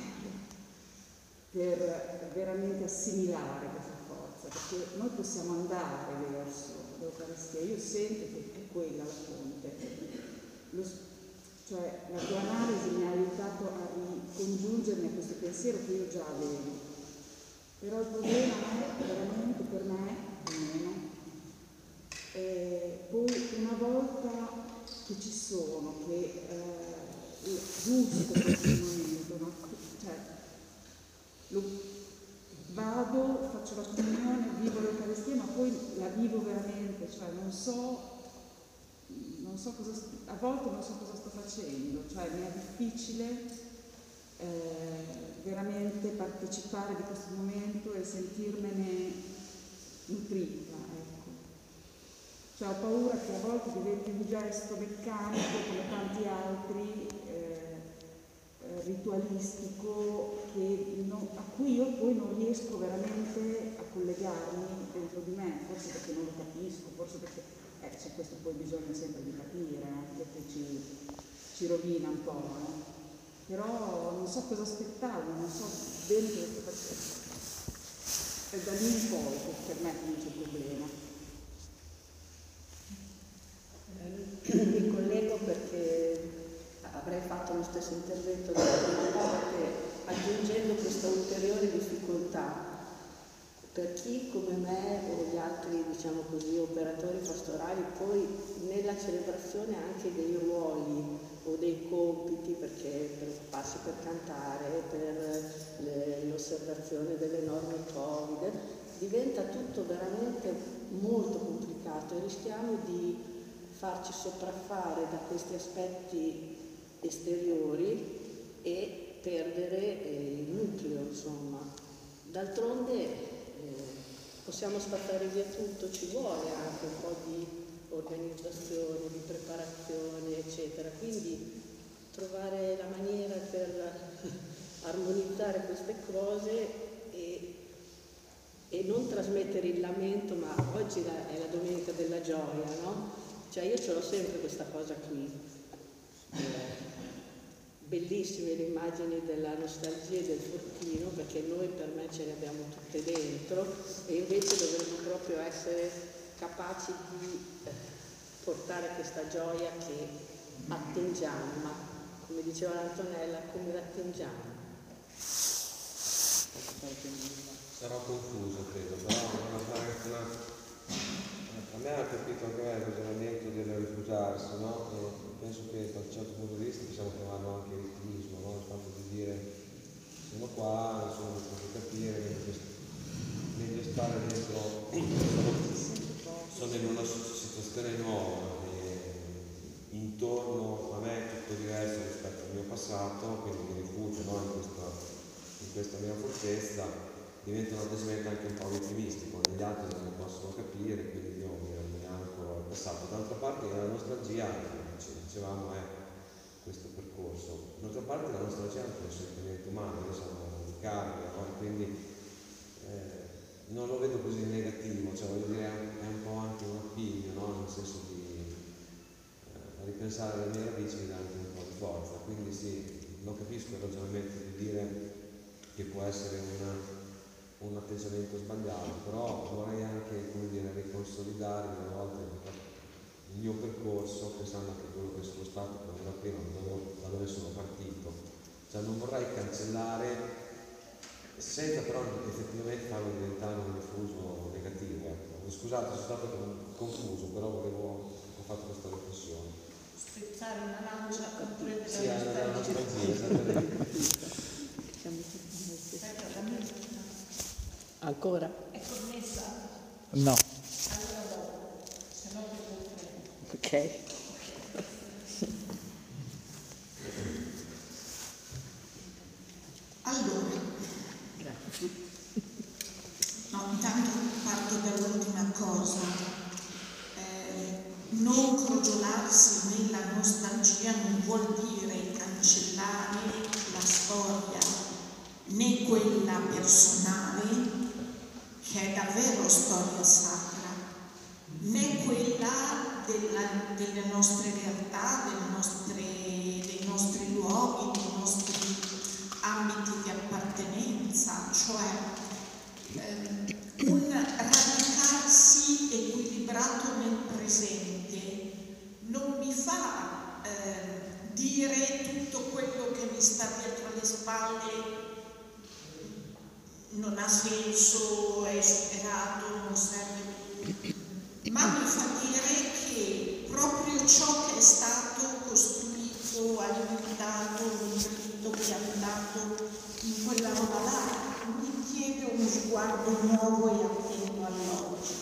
per veramente assimilare questa forza? Perché noi possiamo andare verso l'Eucaristia, io sento che è quella la fonte. Lo, cioè la tua analisi mi ha aiutato a ricongiungermi a questo pensiero che io già avevo. Però il problema è veramente per me, almeno, poi una volta che ci sono, che eh, questo momento, no? cioè, lo, vado, faccio la comunione, vivo l'Eucaristia, ma poi la vivo veramente, cioè non so, non so cosa, a volte non so cosa sto facendo, cioè mi è difficile eh, veramente partecipare di questo momento e sentirmene nutrita. Cioè ho paura che a volte diventi un gesto meccanico come tanti altri ritualistico non, a cui io poi non riesco veramente a collegarmi dentro di me, forse perché non lo capisco, forse perché eh, c'è questo poi bisogna sempre di capire, eh, perché ci, ci, rovina un po', eh. però non so cosa aspettarmi, non so bene cosa facendo. È da lì in poi che per me comincia il problema. [clears throat] Mi collego perché avrei fatto lo stesso intervento volte aggiungendo questa ulteriore difficoltà. Per chi come me o gli altri diciamo così, operatori pastorali poi nella celebrazione anche dei ruoli o dei compiti perché preoccuparsi per cantare, per l'osservazione delle norme Covid, diventa tutto veramente molto complicato e rischiamo di farci sopraffare da questi aspetti esteriori e perdere eh, il nucleo, insomma. D'altronde eh, possiamo spazzare via tutto, ci vuole anche un po' di organizzazione, di preparazione, eccetera. Quindi trovare la maniera per [laughs] armonizzare queste cose e, e, non trasmettere il lamento, ma oggi è la domenica della gioia, no? Cioè io ce l'ho sempre questa cosa qui. Eh, bellissime le immagini della nostalgia e del fortino perché noi per me ce le abbiamo tutte dentro e invece dovremmo proprio essere capaci di eh, portare questa gioia che attingiamo, ma come diceva l'Antonella, come l'attingiamo? Sarò confuso credo, però una, a me ha capito anche me il ragionamento del rifugiarsi, no? penso che da un certo punto di vista possiamo chiamarlo anche vittimismo, no? il fatto di dire sono qua, insomma, devo capire, meglio stare dentro, sono in una situazione nuova, intorno a me è tutto diverso rispetto al mio passato, quindi mi rifugio no? in, questa, in, questa, mia fortezza, diventa un atteggiamento anche un po' vittimistico, gli altri non lo possono capire, quindi io mi, mi anco al passato. D'altra parte la nostalgia dicevamo è questo percorso. D'altra parte la gente è un sentimento umano, noi siamo di carne, no? quindi eh, non lo vedo così negativo, cioè voglio dire è un po' anche un appiglio, no? nel senso di eh, ripensare alle mie radici mi dà anche un po' di forza, quindi sì, lo capisco il ragionamento di dire che può essere una, un atteggiamento sbagliato, però vorrei anche come dire, riconsolidare a volte il mio percorso pensando anche a quello che sono stato ero prima, da dove sono partito. Cioè non vorrei cancellare senza però effettivamente farlo diventare un diffuso negativo. Ecco. scusate, sono stato confuso, però volevo, ho fatto questa riflessione. Spezzare una lancia Sì, zia, Aspetta, dammi una- Ancora? È connessa? No. Allora dopo, se no devo freno. Ok. Allora, no, intanto parto dall'ultima cosa. Eh, non crogiolarsi nella nostalgia non vuol dire cancellare la storia, né quella personale, che è davvero storia sacra, né quella della- delle nostre realtà, nostre- dei nostri luoghi, dei nostri ambiti di appartenenza, cioè ehm, un radicarsi equilibrato nel presente non mi fa ehm, dire tutto quello che mi sta dietro alle spalle non ha senso, è superato, non serve più, ma mi fa dire che proprio ciò che è stato costruito, alimentato, nutrito, piantato in quella roba là, mi chiede uno sguardo nuovo e attento all'oggi.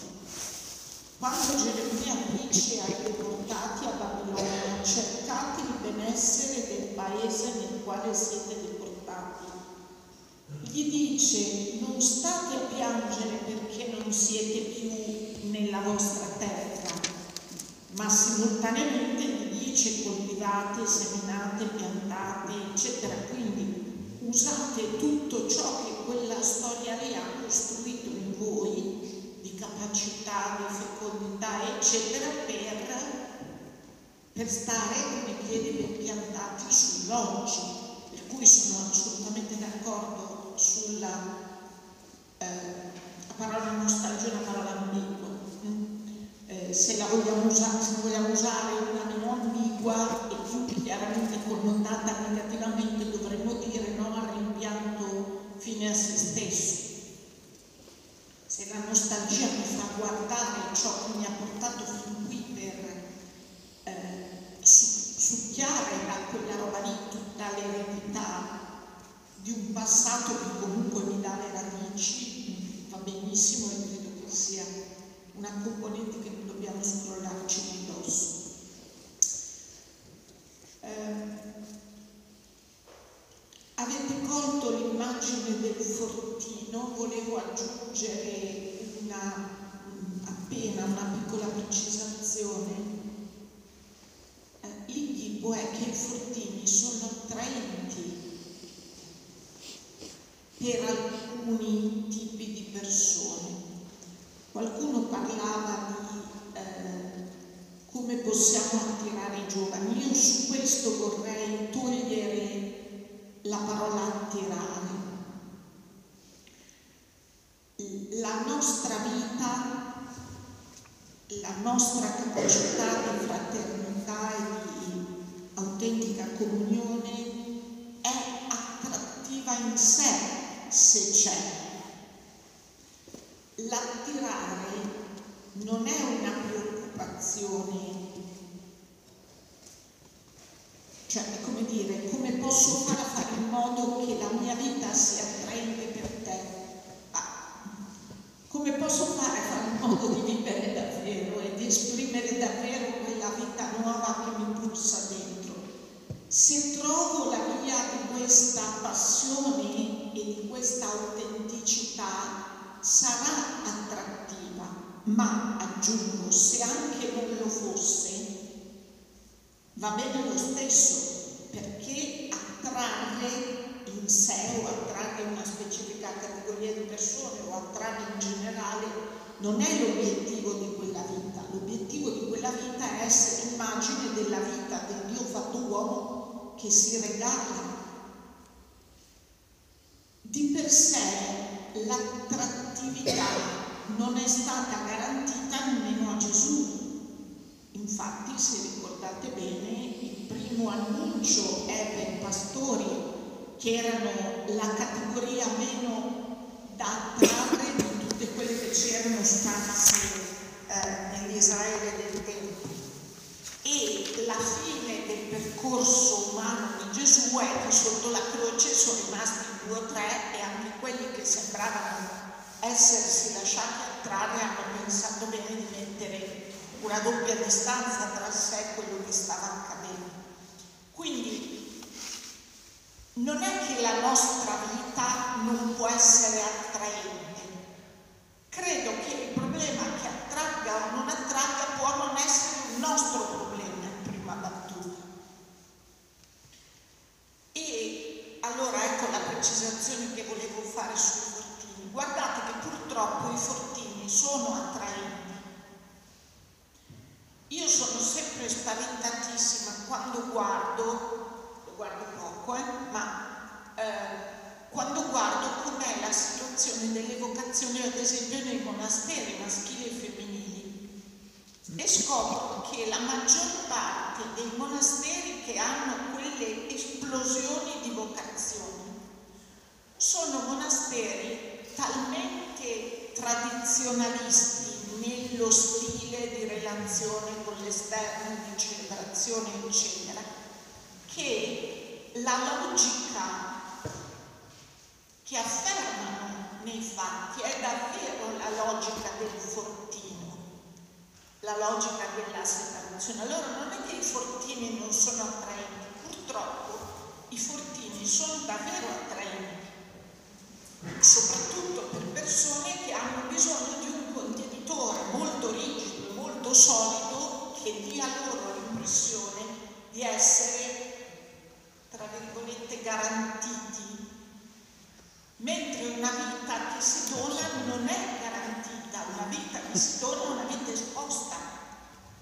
Quando Geremia dice ai deportati a Babilonia, cercate il benessere del paese nel quale siete deportati, gli dice non state a piangere perché non siete più nella vostra terra, ma simultaneamente gli dice coltivate, seminate, piantate, eccetera. Quindi usate tutto ciò che quella storia lì ha costruito in voi, di capacità, di fecondità, eccetera, per, per stare con i piedi ben piantati sull'oggi. Per cui sono assolutamente d'accordo sulla eh, la parola nostalgia una parola ambigua. Se la vogliamo usare, se vogliamo usare una meno ambigua e più chiaramente connotata negativamente, dovremmo dire no al rimpianto fine a se stesso. Se la nostalgia mi fa guardare ciò che mi ha portato fin qui per eh, su- succhiare da quella roba lì tutta l'eredità di un passato che comunque mi dà le radici, va benissimo e credo che sia una componente che non dobbiamo scrollarci di dosso. Eh, avete colto l'immagine del fortino, volevo aggiungere una, appena una piccola precisazione. Eh, il ghibbo è che i fortini sono attraenti per alcuni tipi di persone. Qualcuno parlava di eh, come possiamo attirare i giovani. Io su questo vorrei togliere la parola attirare. La nostra vita, la nostra capacità di fraternità e di autentica comunione è attrattiva in sé se c'è. L'attirare non è una preoccupazione, cioè come dire, come posso fare a fare in modo che la mia vita sia attraente per te? Ah, come posso fare a fare in modo di vivere davvero e di esprimere davvero quella vita nuova che mi pulsa dentro? Se trovo la via di questa passione e di questa autenticità, sarà attrattiva, ma aggiungo, se anche non lo fosse, va bene lo stesso, perché attrarre in sé o attrarre una specifica categoria di persone o attrarre in generale non è l'obiettivo di quella vita. L'obiettivo di quella vita è essere immagine della vita del Dio fatto uomo che si regala. Di per sé l'attrattività non è stata garantita nemmeno a Gesù. Infatti, se ricordate bene, il primo annuncio è per i pastori, che erano la categoria meno da attrarre di tutte quelle che c'erano state eh, nell'Israele del tempo. E la fine del percorso umano di Gesù è che sotto la croce sono rimasti due o tre e hanno sparse essersi lasciati attrarre hanno pensato bene di mettere una doppia distanza tra sé e quello che stava accadendo. Quindi non è che la nostra vita non può essere attraente. Credo che il problema che attragga o non attragga può non essere un nostro problema in prima battuta. E allora ecco la precisazione che volevo fare sui fortini. Guardate che purtroppo i fortini sono attraenti. Io sono sempre spaventatissima quando guardo, lo guardo poco, eh, ma eh, quando guardo com'è la situazione delle vocazioni, ad esempio nei monasteri maschili e femminili, e scopro che la maggior parte dei monasteri che hanno quelle esplosioni di vocazioni sono monasteri talmente tradizionalisti nello stile di relazione con l'esterno, di celebrazione, eccetera, che la logica che affermano nei fatti è davvero la logica del fortino, la logica della separazione. Allora non è che i fortini non sono attraenti, purtroppo i fortini sono davvero attraenti, soprattutto per persone che hanno bisogno di un contenitore molto rigido, molto solido, che dia loro l'impressione di essere, tra virgolette, garantiti. Mentre una vita che si dona non è garantita, una vita che si dona è una vita esposta,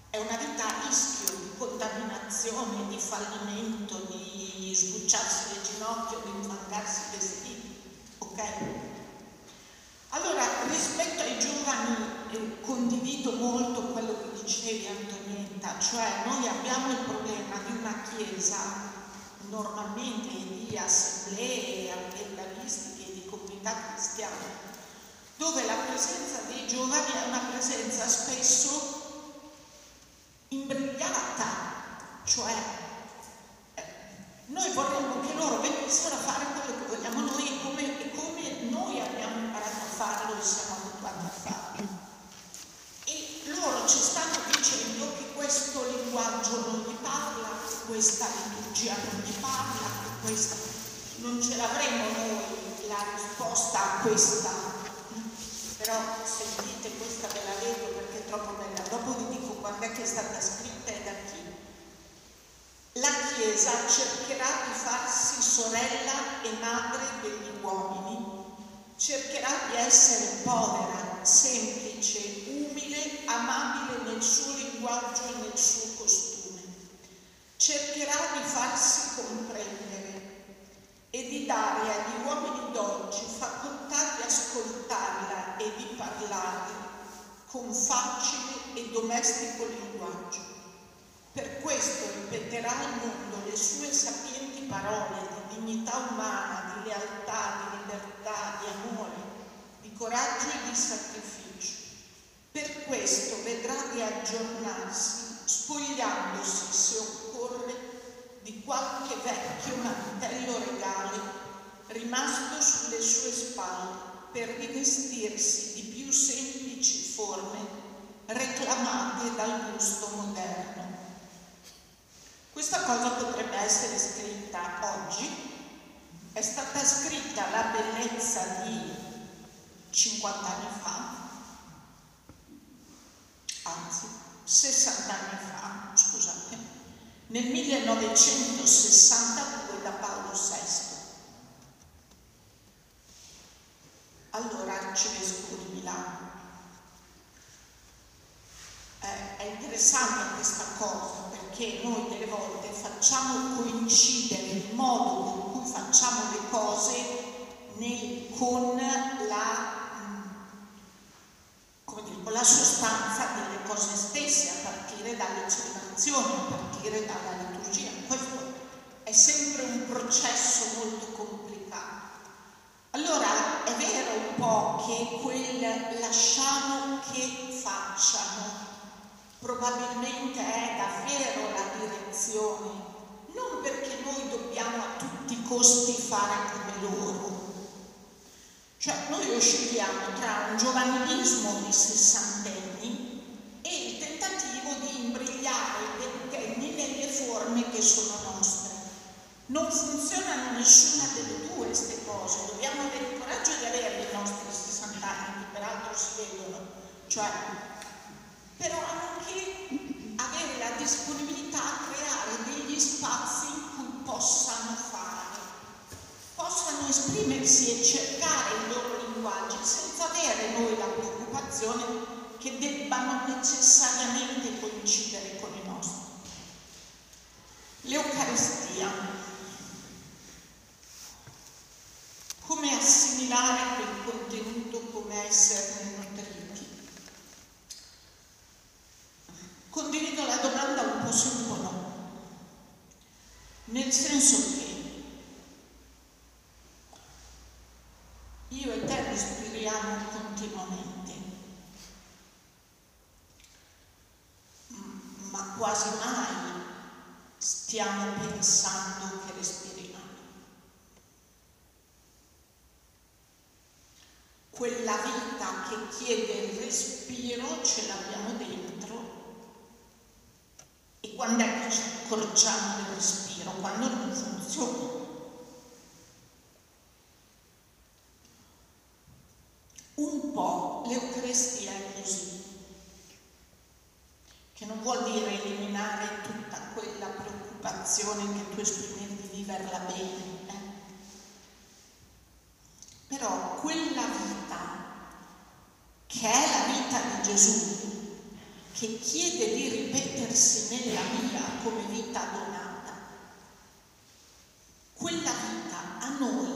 è una vita a rischio di contaminazione, di fallimento, di sbucciarsi le ginocchia, di infangarsi i vestiti, ok? Allora, rispetto ai giovani eh, condivido molto quello che dicevi Antonietta, cioè noi abbiamo il problema di una chiesa normalmente di assemblee ambientalistiche comunità cristiana, dove la presenza dei giovani è una presenza spesso imbrigliata, cioè eh, noi vorremmo che loro venissero a fare quello che vogliamo noi come noi abbiamo imparato a farlo e siamo abituati a farlo. E loro ci stanno dicendo che questo linguaggio non gli parla, che questa liturgia non gli parla, che questa non ce l'avremo noi la risposta a questa, però sentite questa ve la leggo perché è troppo bella, dopo vi dico quando è che è stata scritta e da chi. La Chiesa cercherà di farsi sorella e madre degli uomini, cercherà di essere povera, semplice, umile, amabile nel suo linguaggio e nel suo costume. Cercherà di farsi comprendere e di dare agli uomini d'oggi facoltà di ascoltarla e di parlarla con facile e domestico linguaggio. Per questo ripeterà al mondo le sue sapienti parole di dignità umana, di lealtà, di libertà, di amore, di coraggio e di sacrificio. Per questo vedrà di aggiornarsi, spogliandosi, se occorre, di qualche vecchio mantello regale rimasto sulle sue spalle per rivestirsi di più semplici forme reclamate dal gusto moderno. Questa cosa potrebbe essere scritta oggi, è stata scritta la bellezza di 50 anni fa, anzi 60 anni fa, scusate, nel 1962 da Paolo VI. Allora arcivescovo di Milano. Eh, è interessante questa cosa perché noi delle volte facciamo coincidere il modo cui facciamo le cose nel, con la dire, con la sostanza delle cose stesse, a partire dalle celebrazioni, a partire dalla liturgia. Questo è sempre un processo molto complicato. Allora è vero un po' che quel lasciamo che facciano probabilmente è davvero la direzione, non perché noi dobbiamo a tutti i costi fare come loro, Cioè noi oscilliamo tra un giovanilismo di sessantenni e il tentativo di imbrigliare i ventenni nelle forme che sono nostre. Non funzionano nessuna delle due queste cose, dobbiamo avere il coraggio di avere i nostri 60 anni, che peraltro si vedono, cioè, però anche avere la disponibilità a creare degli spazi in cui possano fare, possano esprimersi e cercare i loro linguaggi senza avere noi la preoccupazione che debbano necessariamente coincidere con i nostri. L'Eucaristia. Come assimilare quel contenuto, come esserne Condivido la domanda un po' sì, un po' no. Nel senso che io e te respiriamo continuamente, ma quasi mai stiamo pensando che respiriamo. Quella vita che chiede il respiro ce l'abbiamo dentro quando è che ci accorgiamo del respiro? Quando non funziona. Un po' l'Eucaristia è così, che non vuol dire eliminare tutta quella preoccupazione che tu esprimevi di viverla bene, eh? però quella vita che è la vita di Gesù, che chiede di ripetersi nella mia come vita donata, quella vita a noi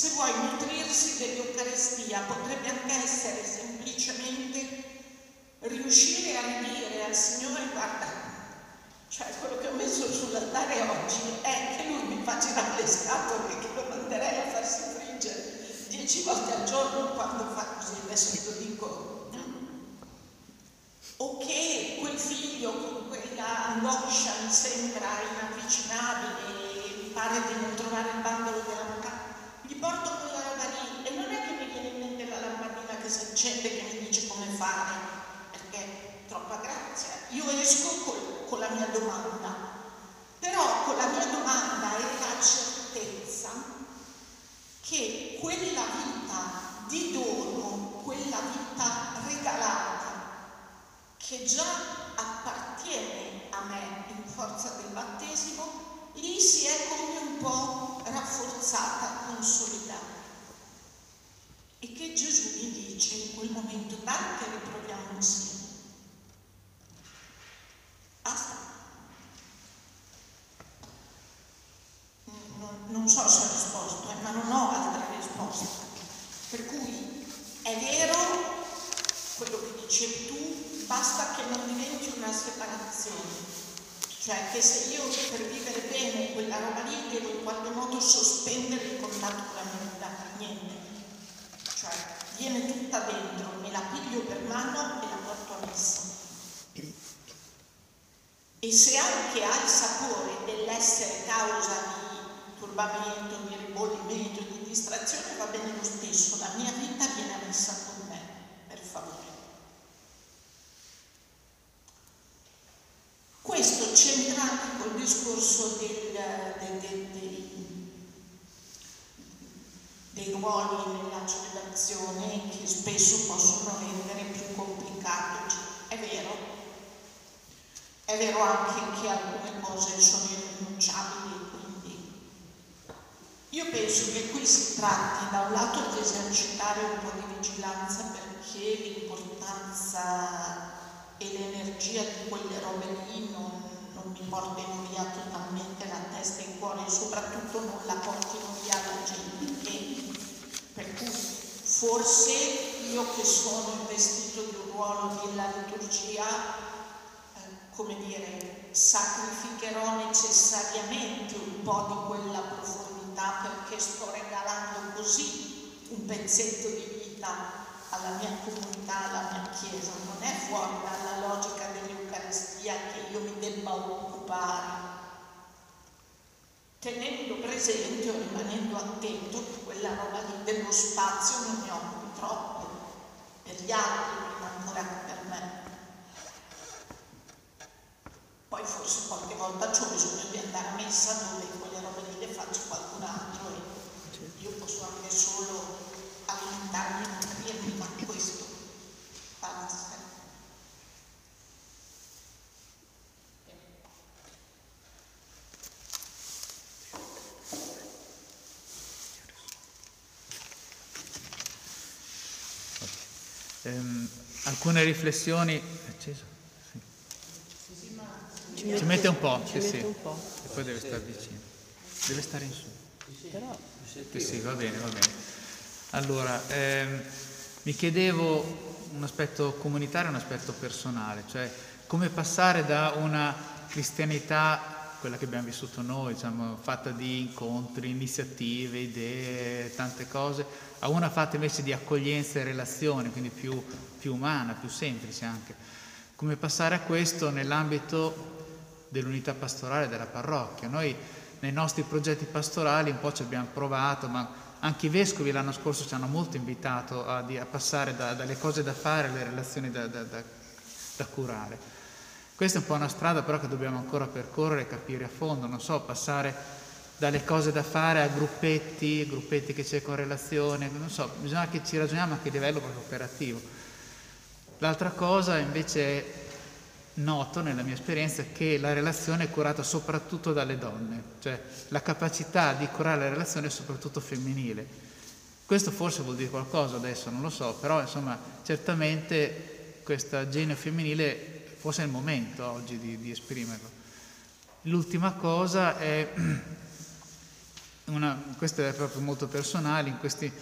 se vuoi nutrirsi dell'Eucaristia potrebbe anche essere semplicemente riuscire a dire al Signore guarda, cioè quello che ho messo sull'altare oggi è che lui mi faccia le scatole che lo manderei a farsi friggere dieci volte al giorno quando fa così, adesso lo dico. O che quel figlio con quella angoscia mi sembra inavvicinabile, mi pare di non trovare il bandolo della porto quella roba lì e non è che mi viene in mente la lampadina che si accende che mi dice come fare, perché troppa grazia. Io esco col, con la mia domanda, però con la mia domanda è la certezza che quella vita di dono, quella vita regalata, che già appartiene a me in forza del battesimo, lì si è come un po' rafforzata, consolidata. E che Gesù mi dice in quel momento, dai che riproviamo insieme. Basta. Non, non so se ho risposto, eh, ma non ho altre risposte. Per cui è vero quello che dicevi tu, basta che non diventi una separazione. Cioè che se io per vivere bene quella roba lì devo in qualche modo sospendere il contatto con la mia vita, niente. Cioè viene tutta dentro, me la piglio per mano e la porto a messa. E se anche ha il sapore dell'essere causa di turbamento, di ribollimento, di distrazione, va bene lo stesso, la mia vita viene messa con me, per favore. Questo c'entra anche col discorso del, del, del, dei, dei ruoli nella celebrazione che spesso possono rendere più complicato. È vero, è vero anche che alcune cose sono irrinunciabili, quindi io penso che qui si tratti da un lato di esercitare un po' di vigilanza perché l'importanza e l'energia di quelle robe lì non, non mi portino via totalmente la testa e il cuore e soprattutto non la portino via la gente. E per cui forse io che sono investito di un ruolo della liturgia, eh, come dire, sacrificherò necessariamente un po' di quella profondità perché sto regalando così un pezzetto di vita alla mia comunità, alla mia chiesa, non è fuori dalla logica dell'Eucaristia che io mi debba occupare, tenendo presente o rimanendo attento che quella roba lì dello spazio non ne occupi troppo, per gli altri prima ancora che per me. Poi forse qualche volta ho bisogno di andare a messa dove quelle robe lì le faccio qualcun altro e io posso anche solo alimentarmi e nutrirmi, ma questo basta. Ehm, alcune riflessioni. Acceso? Sì. Ci mette un po', ci sì, mette sì. un po'. E poi deve stare vicino. Deve stare in su. Però Sì, sì, va bene, va bene. Allora, ehm, mi chiedevo un aspetto comunitario e un aspetto personale, cioè come passare da una cristianità, quella che abbiamo vissuto noi, diciamo, fatta di incontri, iniziative, idee, tante cose, a una fatta invece di accoglienza e relazione, quindi più, più umana, più semplice anche. Come passare a questo nell'ambito dell'unità pastorale della parrocchia. Noi nei nostri progetti pastorali un po' ci abbiamo provato, ma anche i vescovi l'anno scorso ci hanno molto invitato a, a passare da- dalle cose da fare alle relazioni da- da- da curare. Questa è un po' una strada però che dobbiamo ancora percorrere e capire a fondo, non so, passare dalle cose da fare a gruppetti, gruppetti che cercano relazione, non so, bisogna che ci ragioniamo a livello proprio operativo. L'altra cosa invece è noto nella mia esperienza che la relazione è curata soprattutto dalle donne, cioè la capacità di curare la relazione è soprattutto femminile. Questo forse vuol dire qualcosa adesso, non lo so, però insomma certamente questo genio femminile forse è il momento oggi di, di esprimerlo. L'ultima cosa è, una, questo è proprio molto personale, in questi,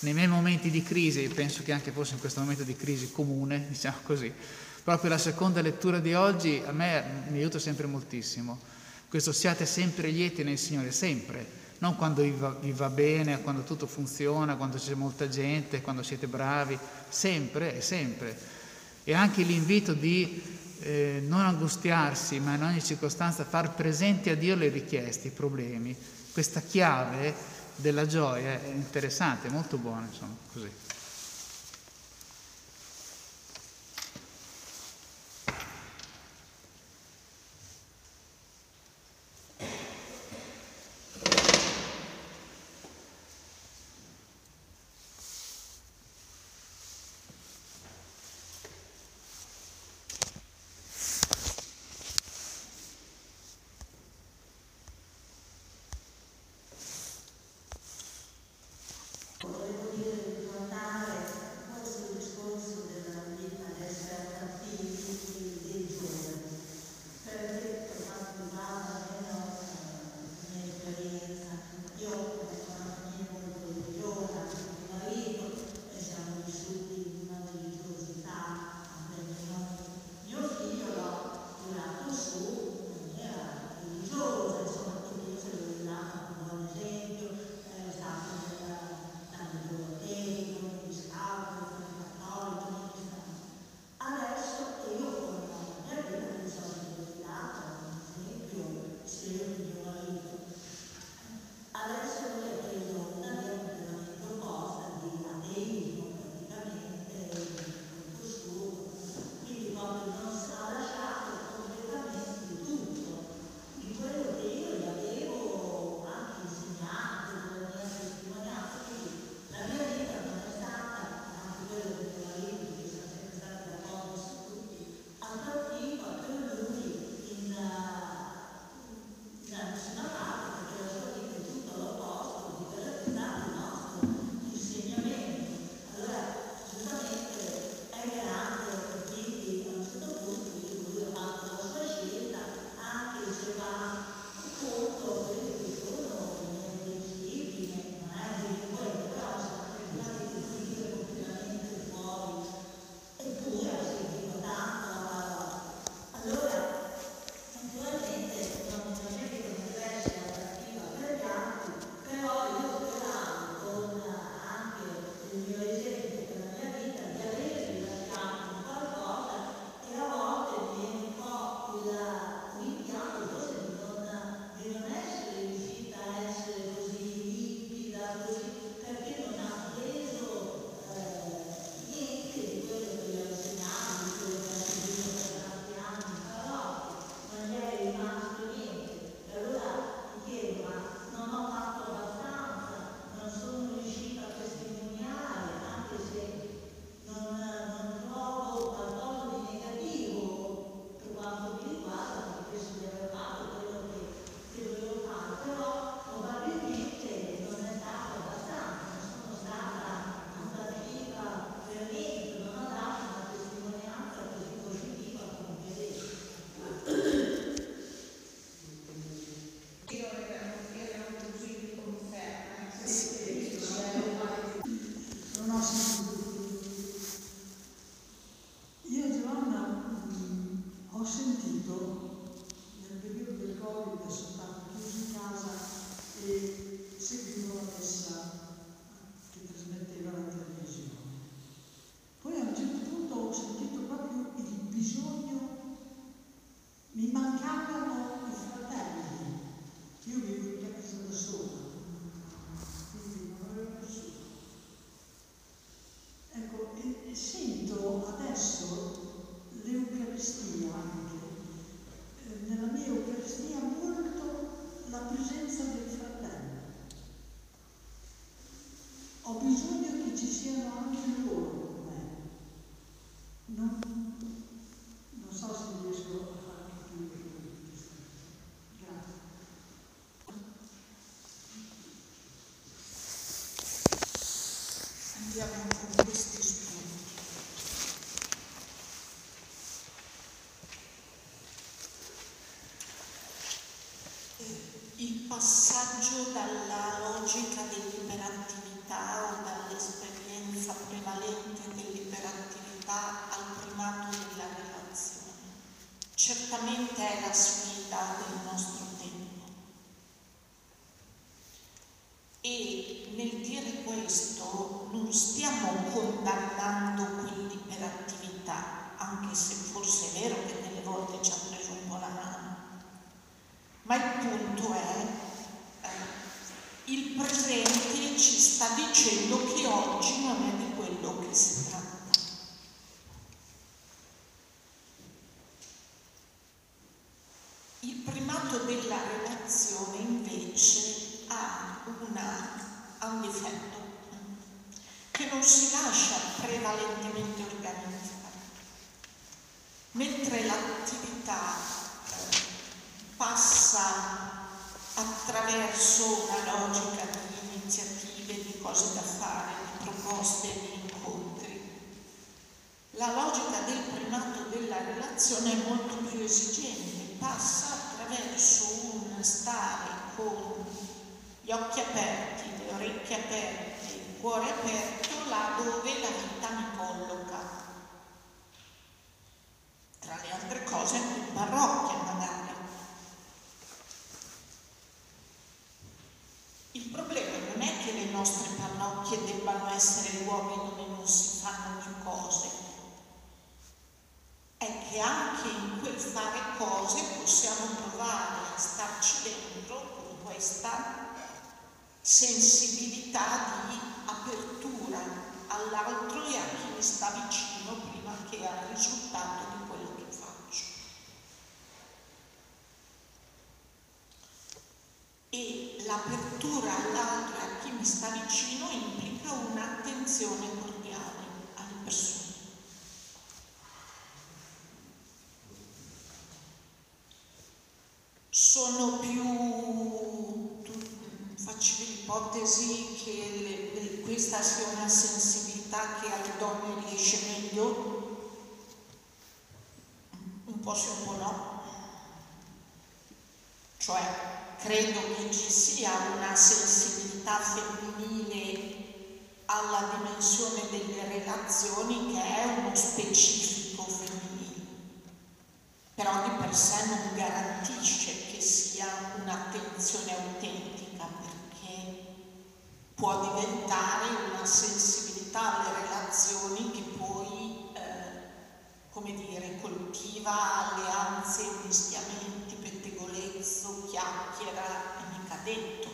nei miei momenti di crisi, penso che anche forse in questo momento di crisi comune, [laughs] diciamo così, proprio la seconda lettura di oggi a me mi aiuta sempre moltissimo. Questo siate sempre lieti nel Signore, sempre, non quando vi va, vi va bene, quando tutto funziona, quando c'è molta gente, quando siete bravi, sempre e sempre. E anche l'invito di eh, non angustiarsi, ma in ogni circostanza far presenti a Dio le richieste, i problemi. Questa chiave della gioia è interessante, molto buona, insomma, così. Yeah. Po' sì, un po' no. Cioè, credo che ci sia una sensibilità femminile alla dimensione delle relazioni che è uno specifico femminile, però di per sé non garantisce che sia un'attenzione autentica perché può diventare una sensibilità alle relazioni che come dire, coltiva alleanze, mischiamenti, pettegolezzo, chiacchiera e mica detto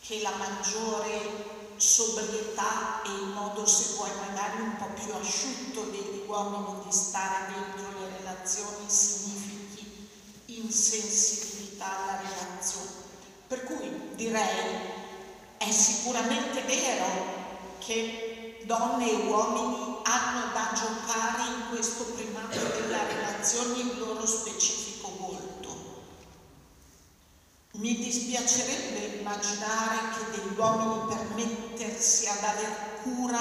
che la maggiore sobrietà e il modo, se vuoi, magari un po' più asciutto degli uomini di stare dentro le relazioni significhi insensibilità alla relazione. Per cui direi è sicuramente vero che donne e uomini hanno da giocare in questo primato della relazione il loro specifico volto. Mi dispiacerebbe immaginare che degli uomini per mettersi ad aver cura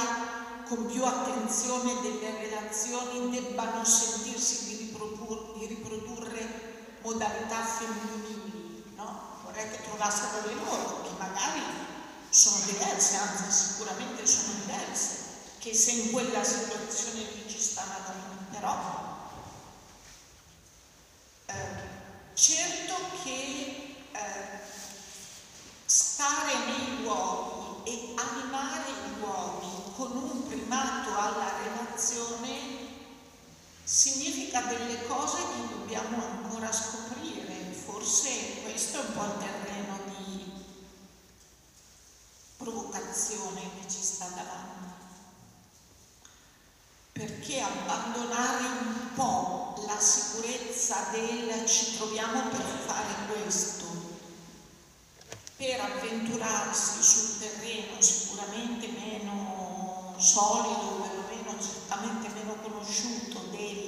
con più attenzione delle relazioni debbano sentirsi di, ripropur- di riprodurre modalità femminili, no? Vorrei che trovassero le loro, che magari sono diverse, anzi sicuramente sono diverse, che se in quella situazione lì ci stanno però eh, certo che eh, stare nei luoghi e animare gli uomini con un primato alla relazione significa delle cose che dobbiamo ancora scoprire. Forse questo è un po' il terreno provocazione che ci sta davanti. Perché abbandonare un po' la sicurezza del ci troviamo per fare questo, per avventurarsi sul terreno sicuramente meno solido, perlomeno certamente meno conosciuto del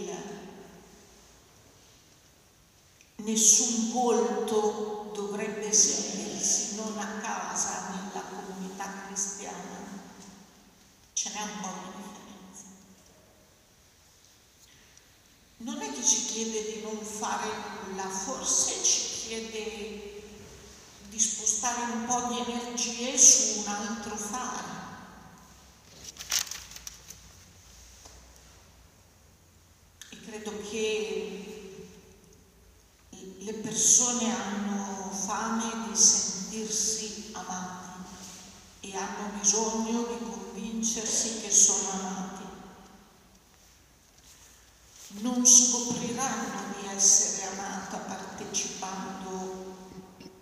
nessun volto dovrebbe sentirsi non a casa nella comunità cristiana, ce n'è un po' di differenza. Non è che ci chiede di non fare nulla, forse ci chiede di spostare un po' di energie su un altro fare. E credo che le persone hanno fame di sentirsi amati e hanno bisogno di convincersi che sono amati. Non scopriranno di essere amata partecipando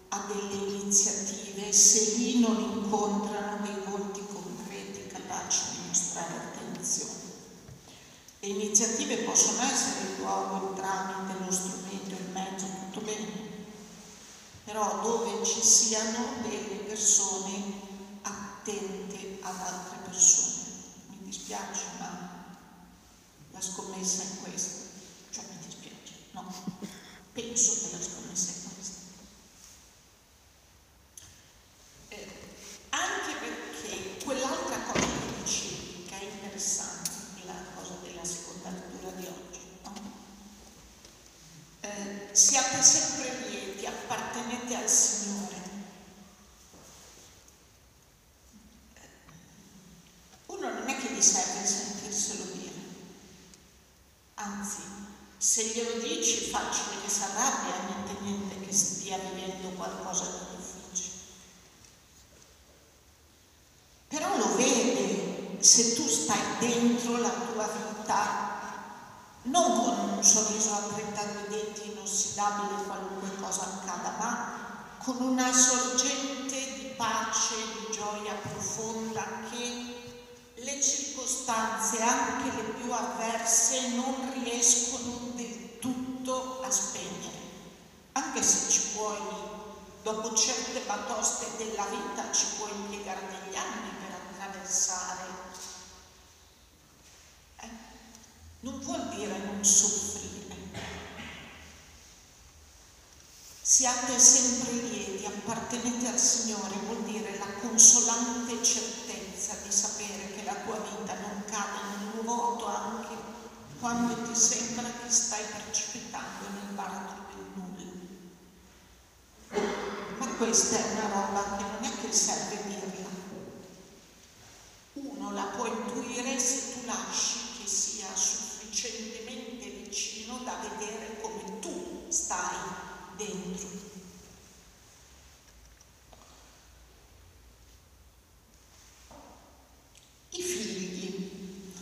a delle iniziative se lì non incontrano dei volti concreti capaci di mostrare attenzione. Le iniziative possono essere il luogo, il tramite, lo strumento, il mezzo, tutto bene, però dove ci siano delle persone ad altre persone. Mi dispiace, ma la scommessa è questa. Cioè mi dispiace, no, penso che la scommessa è questa. Eh, anche perché quell'altra cosa che dicevi, che è interessante, la cosa della seconda lettura di oggi, no? eh, siate sempre lieti, appartenete al Signore. Uno non è che gli serve sentirselo dire, anzi, se glielo dici facile che si arrabbia, niente niente che stia vivendo qualcosa di difficile. Però lo vede se tu stai dentro la tua vita, non con un sorriso a 32 denti inossidabile qualunque cosa accada, ma con una sorgente di pace, di gioia profonda che le circostanze, anche le più avverse, non riescono del tutto a spegnere. Anche se ci puoi, dopo certe batoste della vita, ci puoi impiegare degli anni per attraversare. Eh? Non vuol dire non soffrire. Siate sempre lieti, appartenete al Signore, vuol dire la consolante certezza di sapere che la tua vita non cade nel vuoto anche quando ti sembra che stai precipitando nel baratro del nulla. Ma questa è una roba che non è che serve dirla. Uno la può intuire se tu lasci che sia sufficientemente vicino da vedere come tu stai dentro. I figli.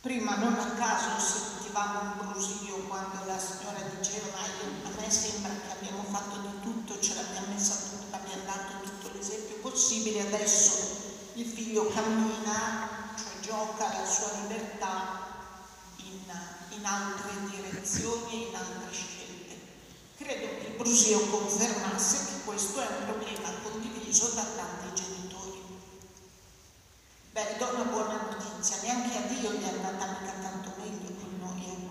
Prima non a caso sentivamo un brusio quando la signora diceva ma io, a me sembra che abbiamo fatto di tutto, ce l'abbiamo messa tutta, abbiamo dato tutto l'esempio possibile, adesso il figlio cammina, cioè gioca la sua libertà in, in altre direzioni in altre scelte. Credo che il brusio confermasse che questo è un problema condiviso da tanti genitori. Beh, do una buona notizia, neanche a Dio gli è andata mica tanto meglio con noi. Eh.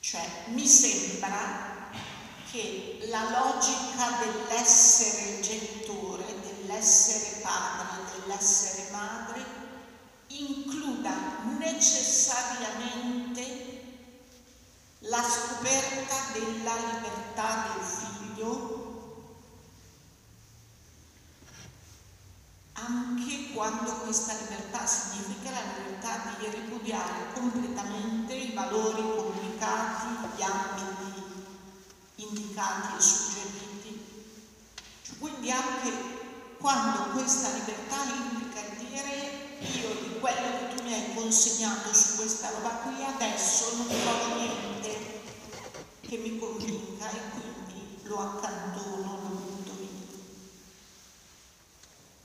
Cioè, mi sembra che la logica dell'essere genitore, dell'essere padre, dell'essere madre, includa necessariamente la scoperta della libertà del figlio anche quando questa libertà significa la libertà di ripudiare completamente i valori comunicati, gli ambiti indicati e suggeriti. Cioè, quindi anche quando questa libertà implica dire io di quello che tu mi hai consegnato su questa roba qui adesso non trovo niente che mi convinca e quindi lo accantono, lo.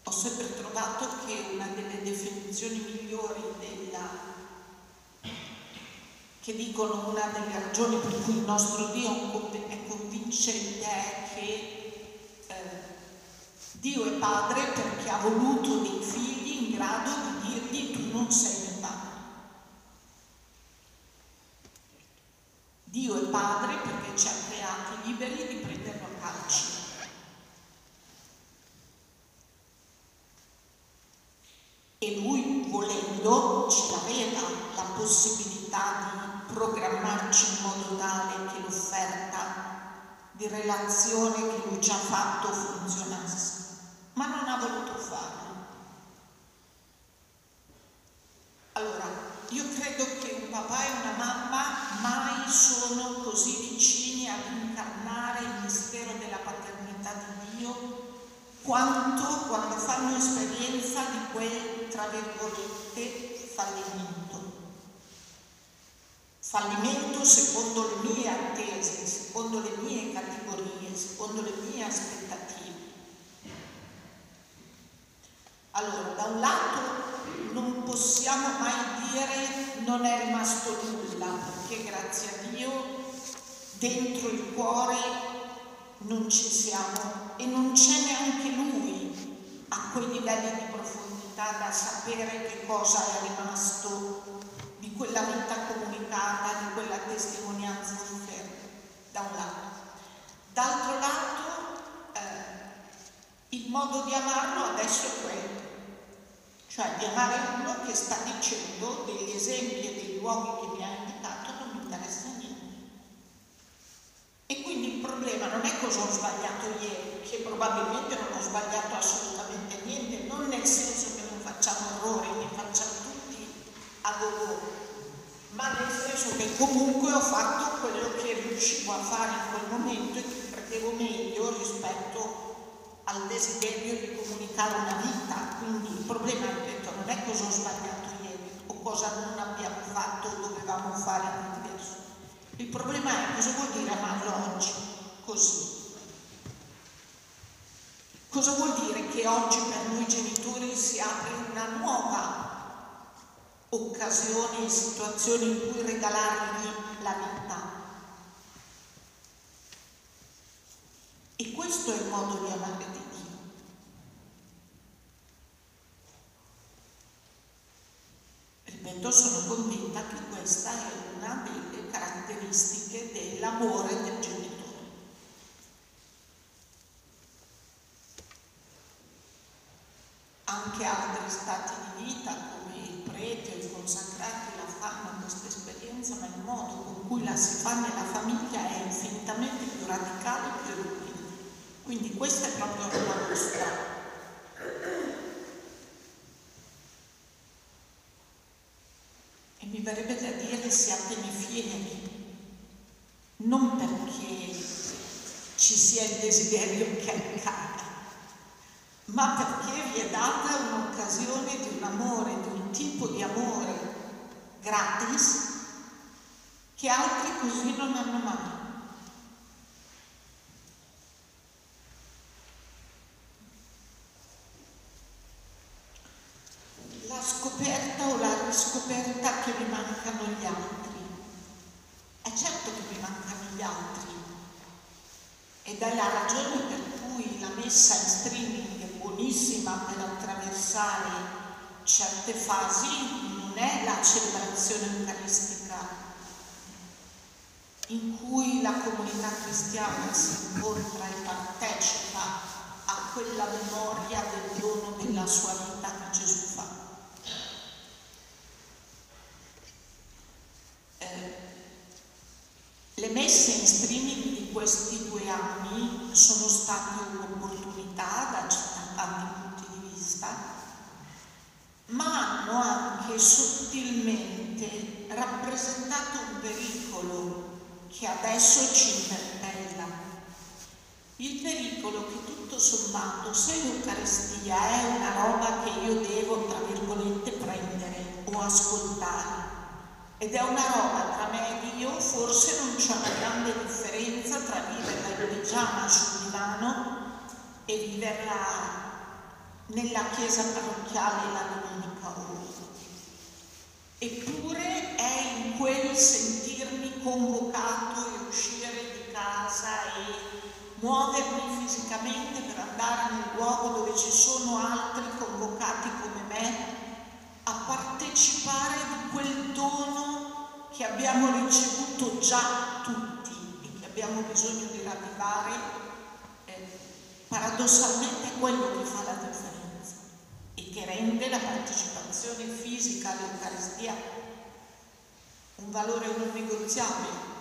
Ho sempre trovato che una delle definizioni migliori della che dicono una delle ragioni per cui il nostro Dio è convincente è che eh, Dio è padre perché ha voluto dei figli in grado di dirgli tu non sei mio padre. Dio è padre perché ci ha creati liberi di prenderlo a calci. E lui, volendo, ci aveva la possibilità di programmarci in modo tale che l'offerta di relazione che lui ci ha fatto funzionasse, ma non ha voluto farlo. Allora, io credo che un papà e una mamma così vicini ad incarnare il mistero della paternità di Dio quanto quando fanno esperienza di quel, tra virgolette, fallimento fallimento secondo le mie attese, secondo le mie categorie, secondo le mie aspettative. Allora, da un lato non possiamo mai dire non è rimasto nulla, perché grazie a Dio dentro il cuore non ci siamo e non c'è neanche Lui a quei livelli di profondità da sapere che cosa è rimasto di quella vita comunicata, di quella testimonianza offerta, da un lato. D'altro lato, eh, il modo di amarlo adesso è quello, cioè di amare uno che sta dicendo degli esempi e dei luoghi che mi ha indicato non mi interessa niente. E quindi il problema non è cosa ho sbagliato ieri, che probabilmente non ho sbagliato assolutamente niente, non nel senso che non facciamo errori, ne facciamo a gogo, ma nel senso che comunque ho fatto quello che riuscivo a fare in quel momento e che credevo meglio rispetto al desiderio di comunicare una vita. Quindi il problema, ripeto, non è cosa ho sbagliato ieri o cosa non abbiamo fatto o dovevamo fare di diverso. Il problema è cosa vuol dire amarlo oggi, così. Cosa vuol dire che oggi per noi genitori si apre una nuova occasioni e situazioni in cui regalargli la vita. E questo è il modo di amare Ripeto, sono convinta che questa è una delle caratteristiche dell'amore del genitore. Anche altri stati di vita come il prete o i consacrati la fanno questa esperienza, ma il modo con cui la si fa nella famiglia è infinitamente più radicale e più eloquente. Quindi questa è proprio la nostra. Mi verrebbe da dire siatene fieri, non perché ci sia il desiderio che accada, ma perché vi è data un'occasione di un amore, di un tipo di amore gratis che altri così non hanno mai. La scoperta o la riscoperta che mi mancano gli altri. È certo che mi mancano gli altri ed è la ragione per cui la messa in streaming è buonissima per attraversare certe fasi non è la celebrazione eucaristica in cui la comunità cristiana si incontra e partecipa a quella memoria del dono della sua vita che Gesù fa. Eh, le messe in questi due anni sono state un'opportunità da tanti punti di vista, ma hanno anche sottilmente rappresentato un pericolo che adesso ci interpella. Il pericolo che tutto sommato, se l'Eucaristia è una roba che io devo, tra virgolette, prendere o ascoltare, ed è una roba tra me e Dio, forse non c'è una grande differenza tra viverla in pigiama sul divano e viverla nella chiesa parrocchiale la domenica ora. Eppure è in quel sentirmi convocato e uscire di casa e muovermi fisicamente per andare nel luogo dove ci sono altri convocati come me a partecipare di quel dono che abbiamo ricevuto già tutti e che abbiamo bisogno di ravvivare, eh, paradossalmente è quello che fa la differenza e che rende la partecipazione fisica all'Eucaristia un valore non negoziabile.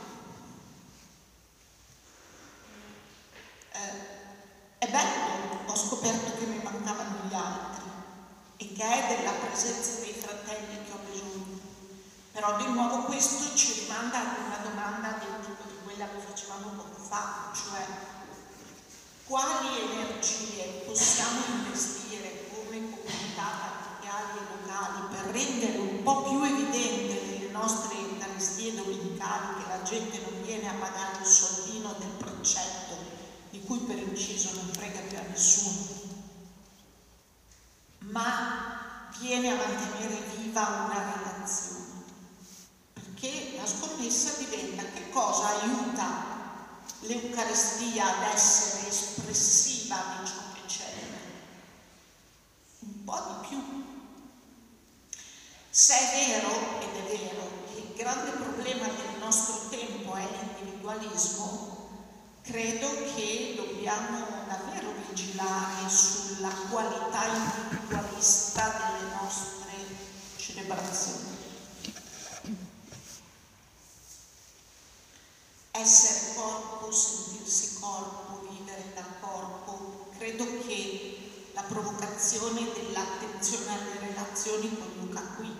Eh, è bello, ho scoperto che mi mancavano gli altri e che è della presenza dei fratelli che ho bisogno. Però di nuovo questo ci rimanda ad una domanda del tipo di quella che facevamo poco fa, cioè quali energie possiamo investire come comunità parrocchiali e locali per rendere un po' più evidente nelle nostre eucaristie domenicali che la gente non viene a pagare il soldino del progetto di cui per inciso non frega più a nessuno ma viene a mantenere viva una relazione. Perché la scommessa diventa che cosa aiuta l'Eucaristia ad essere espressiva di ciò che c'è Un po' di più. Se è vero, ed è vero, che il grande problema del nostro tempo è l'individualismo, credo che dobbiamo davvero vigilare sulla qualità individualista delle nostre celebrazioni. Essere corpo, sentirsi corpo, vivere da corpo, credo che la provocazione dell'attenzione alle relazioni conduca qui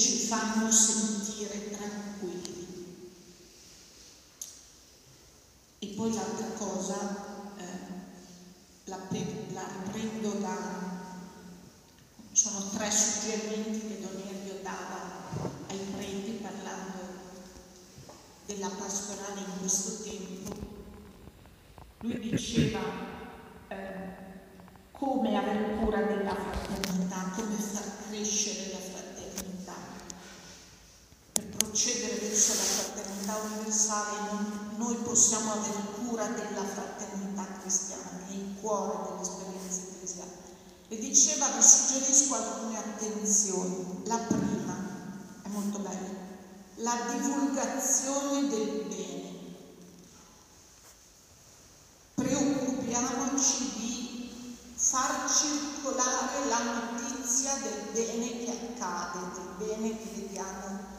ci fanno sentire tranquilli. E poi l'altra cosa, eh, la, la, prendo da, sono tre suggerimenti che Don Elio dava ai preti parlando della pastorale in questo tempo. Lui diceva eh, come avere cura della fraternità, come far crescere la fraternità procedere verso la fraternità universale noi possiamo avere cura della fraternità cristiana, che è il cuore dell'esperienza ecclesiale. E diceva vi suggerisco alcune attenzioni. La prima, è molto bella, la divulgazione del bene. Preoccupiamoci di far circolare la notizia del bene che accade, del bene che vediamo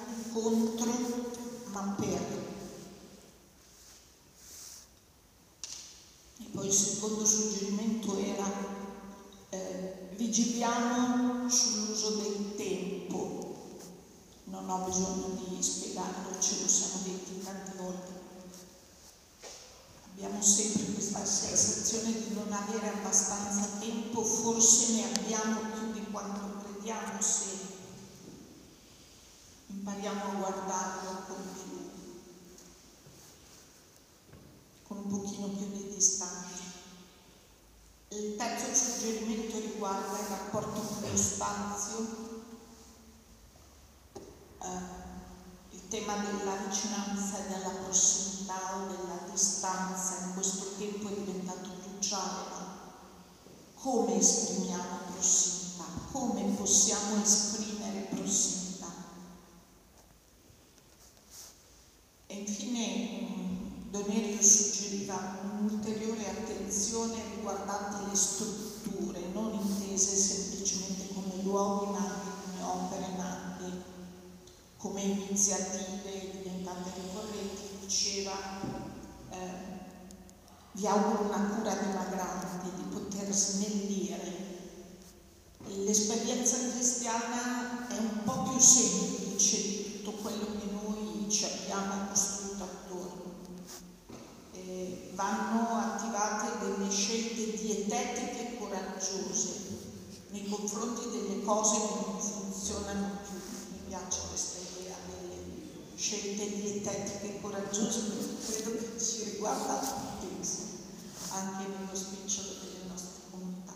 contro, ma per. E poi il secondo suggerimento era eh, vigiliamo sull'uso del tempo. Non ho bisogno di spiegarlo, ce lo siamo detti tante volte. Abbiamo sempre questa sensazione di non avere abbastanza tempo, forse ne abbiamo più di quanto crediamo se in impariamo a guardarlo con più, con un pochino più di distanza. Il terzo suggerimento riguarda il rapporto con lo spazio. Eh, il tema della vicinanza e della prossimità o della distanza in questo tempo è diventato cruciale, no? Come esprimiamo prossimità? Come possiamo esprimere prossimità? E infine Donerio suggeriva un'ulteriore attenzione riguardante le strutture, non intese semplicemente come luoghi ma anche come opere nate, come iniziative diventate ricorrenti, diceva eh, vi auguro una cura dimagrante, di poter snellire. L'esperienza cristiana è un po' più semplice di tutto quello che noi ci abbiamo costruito vanno attivate delle scelte dietetiche coraggiose nei confronti delle cose che non funzionano più. Mi piace questa idea delle scelte dietetiche coraggiose perché credo che ci riguarda tutti anche nello spicciolo delle nostre comunità.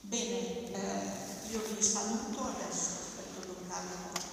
Bene, eh, io vi saluto adesso, aspetto Carlo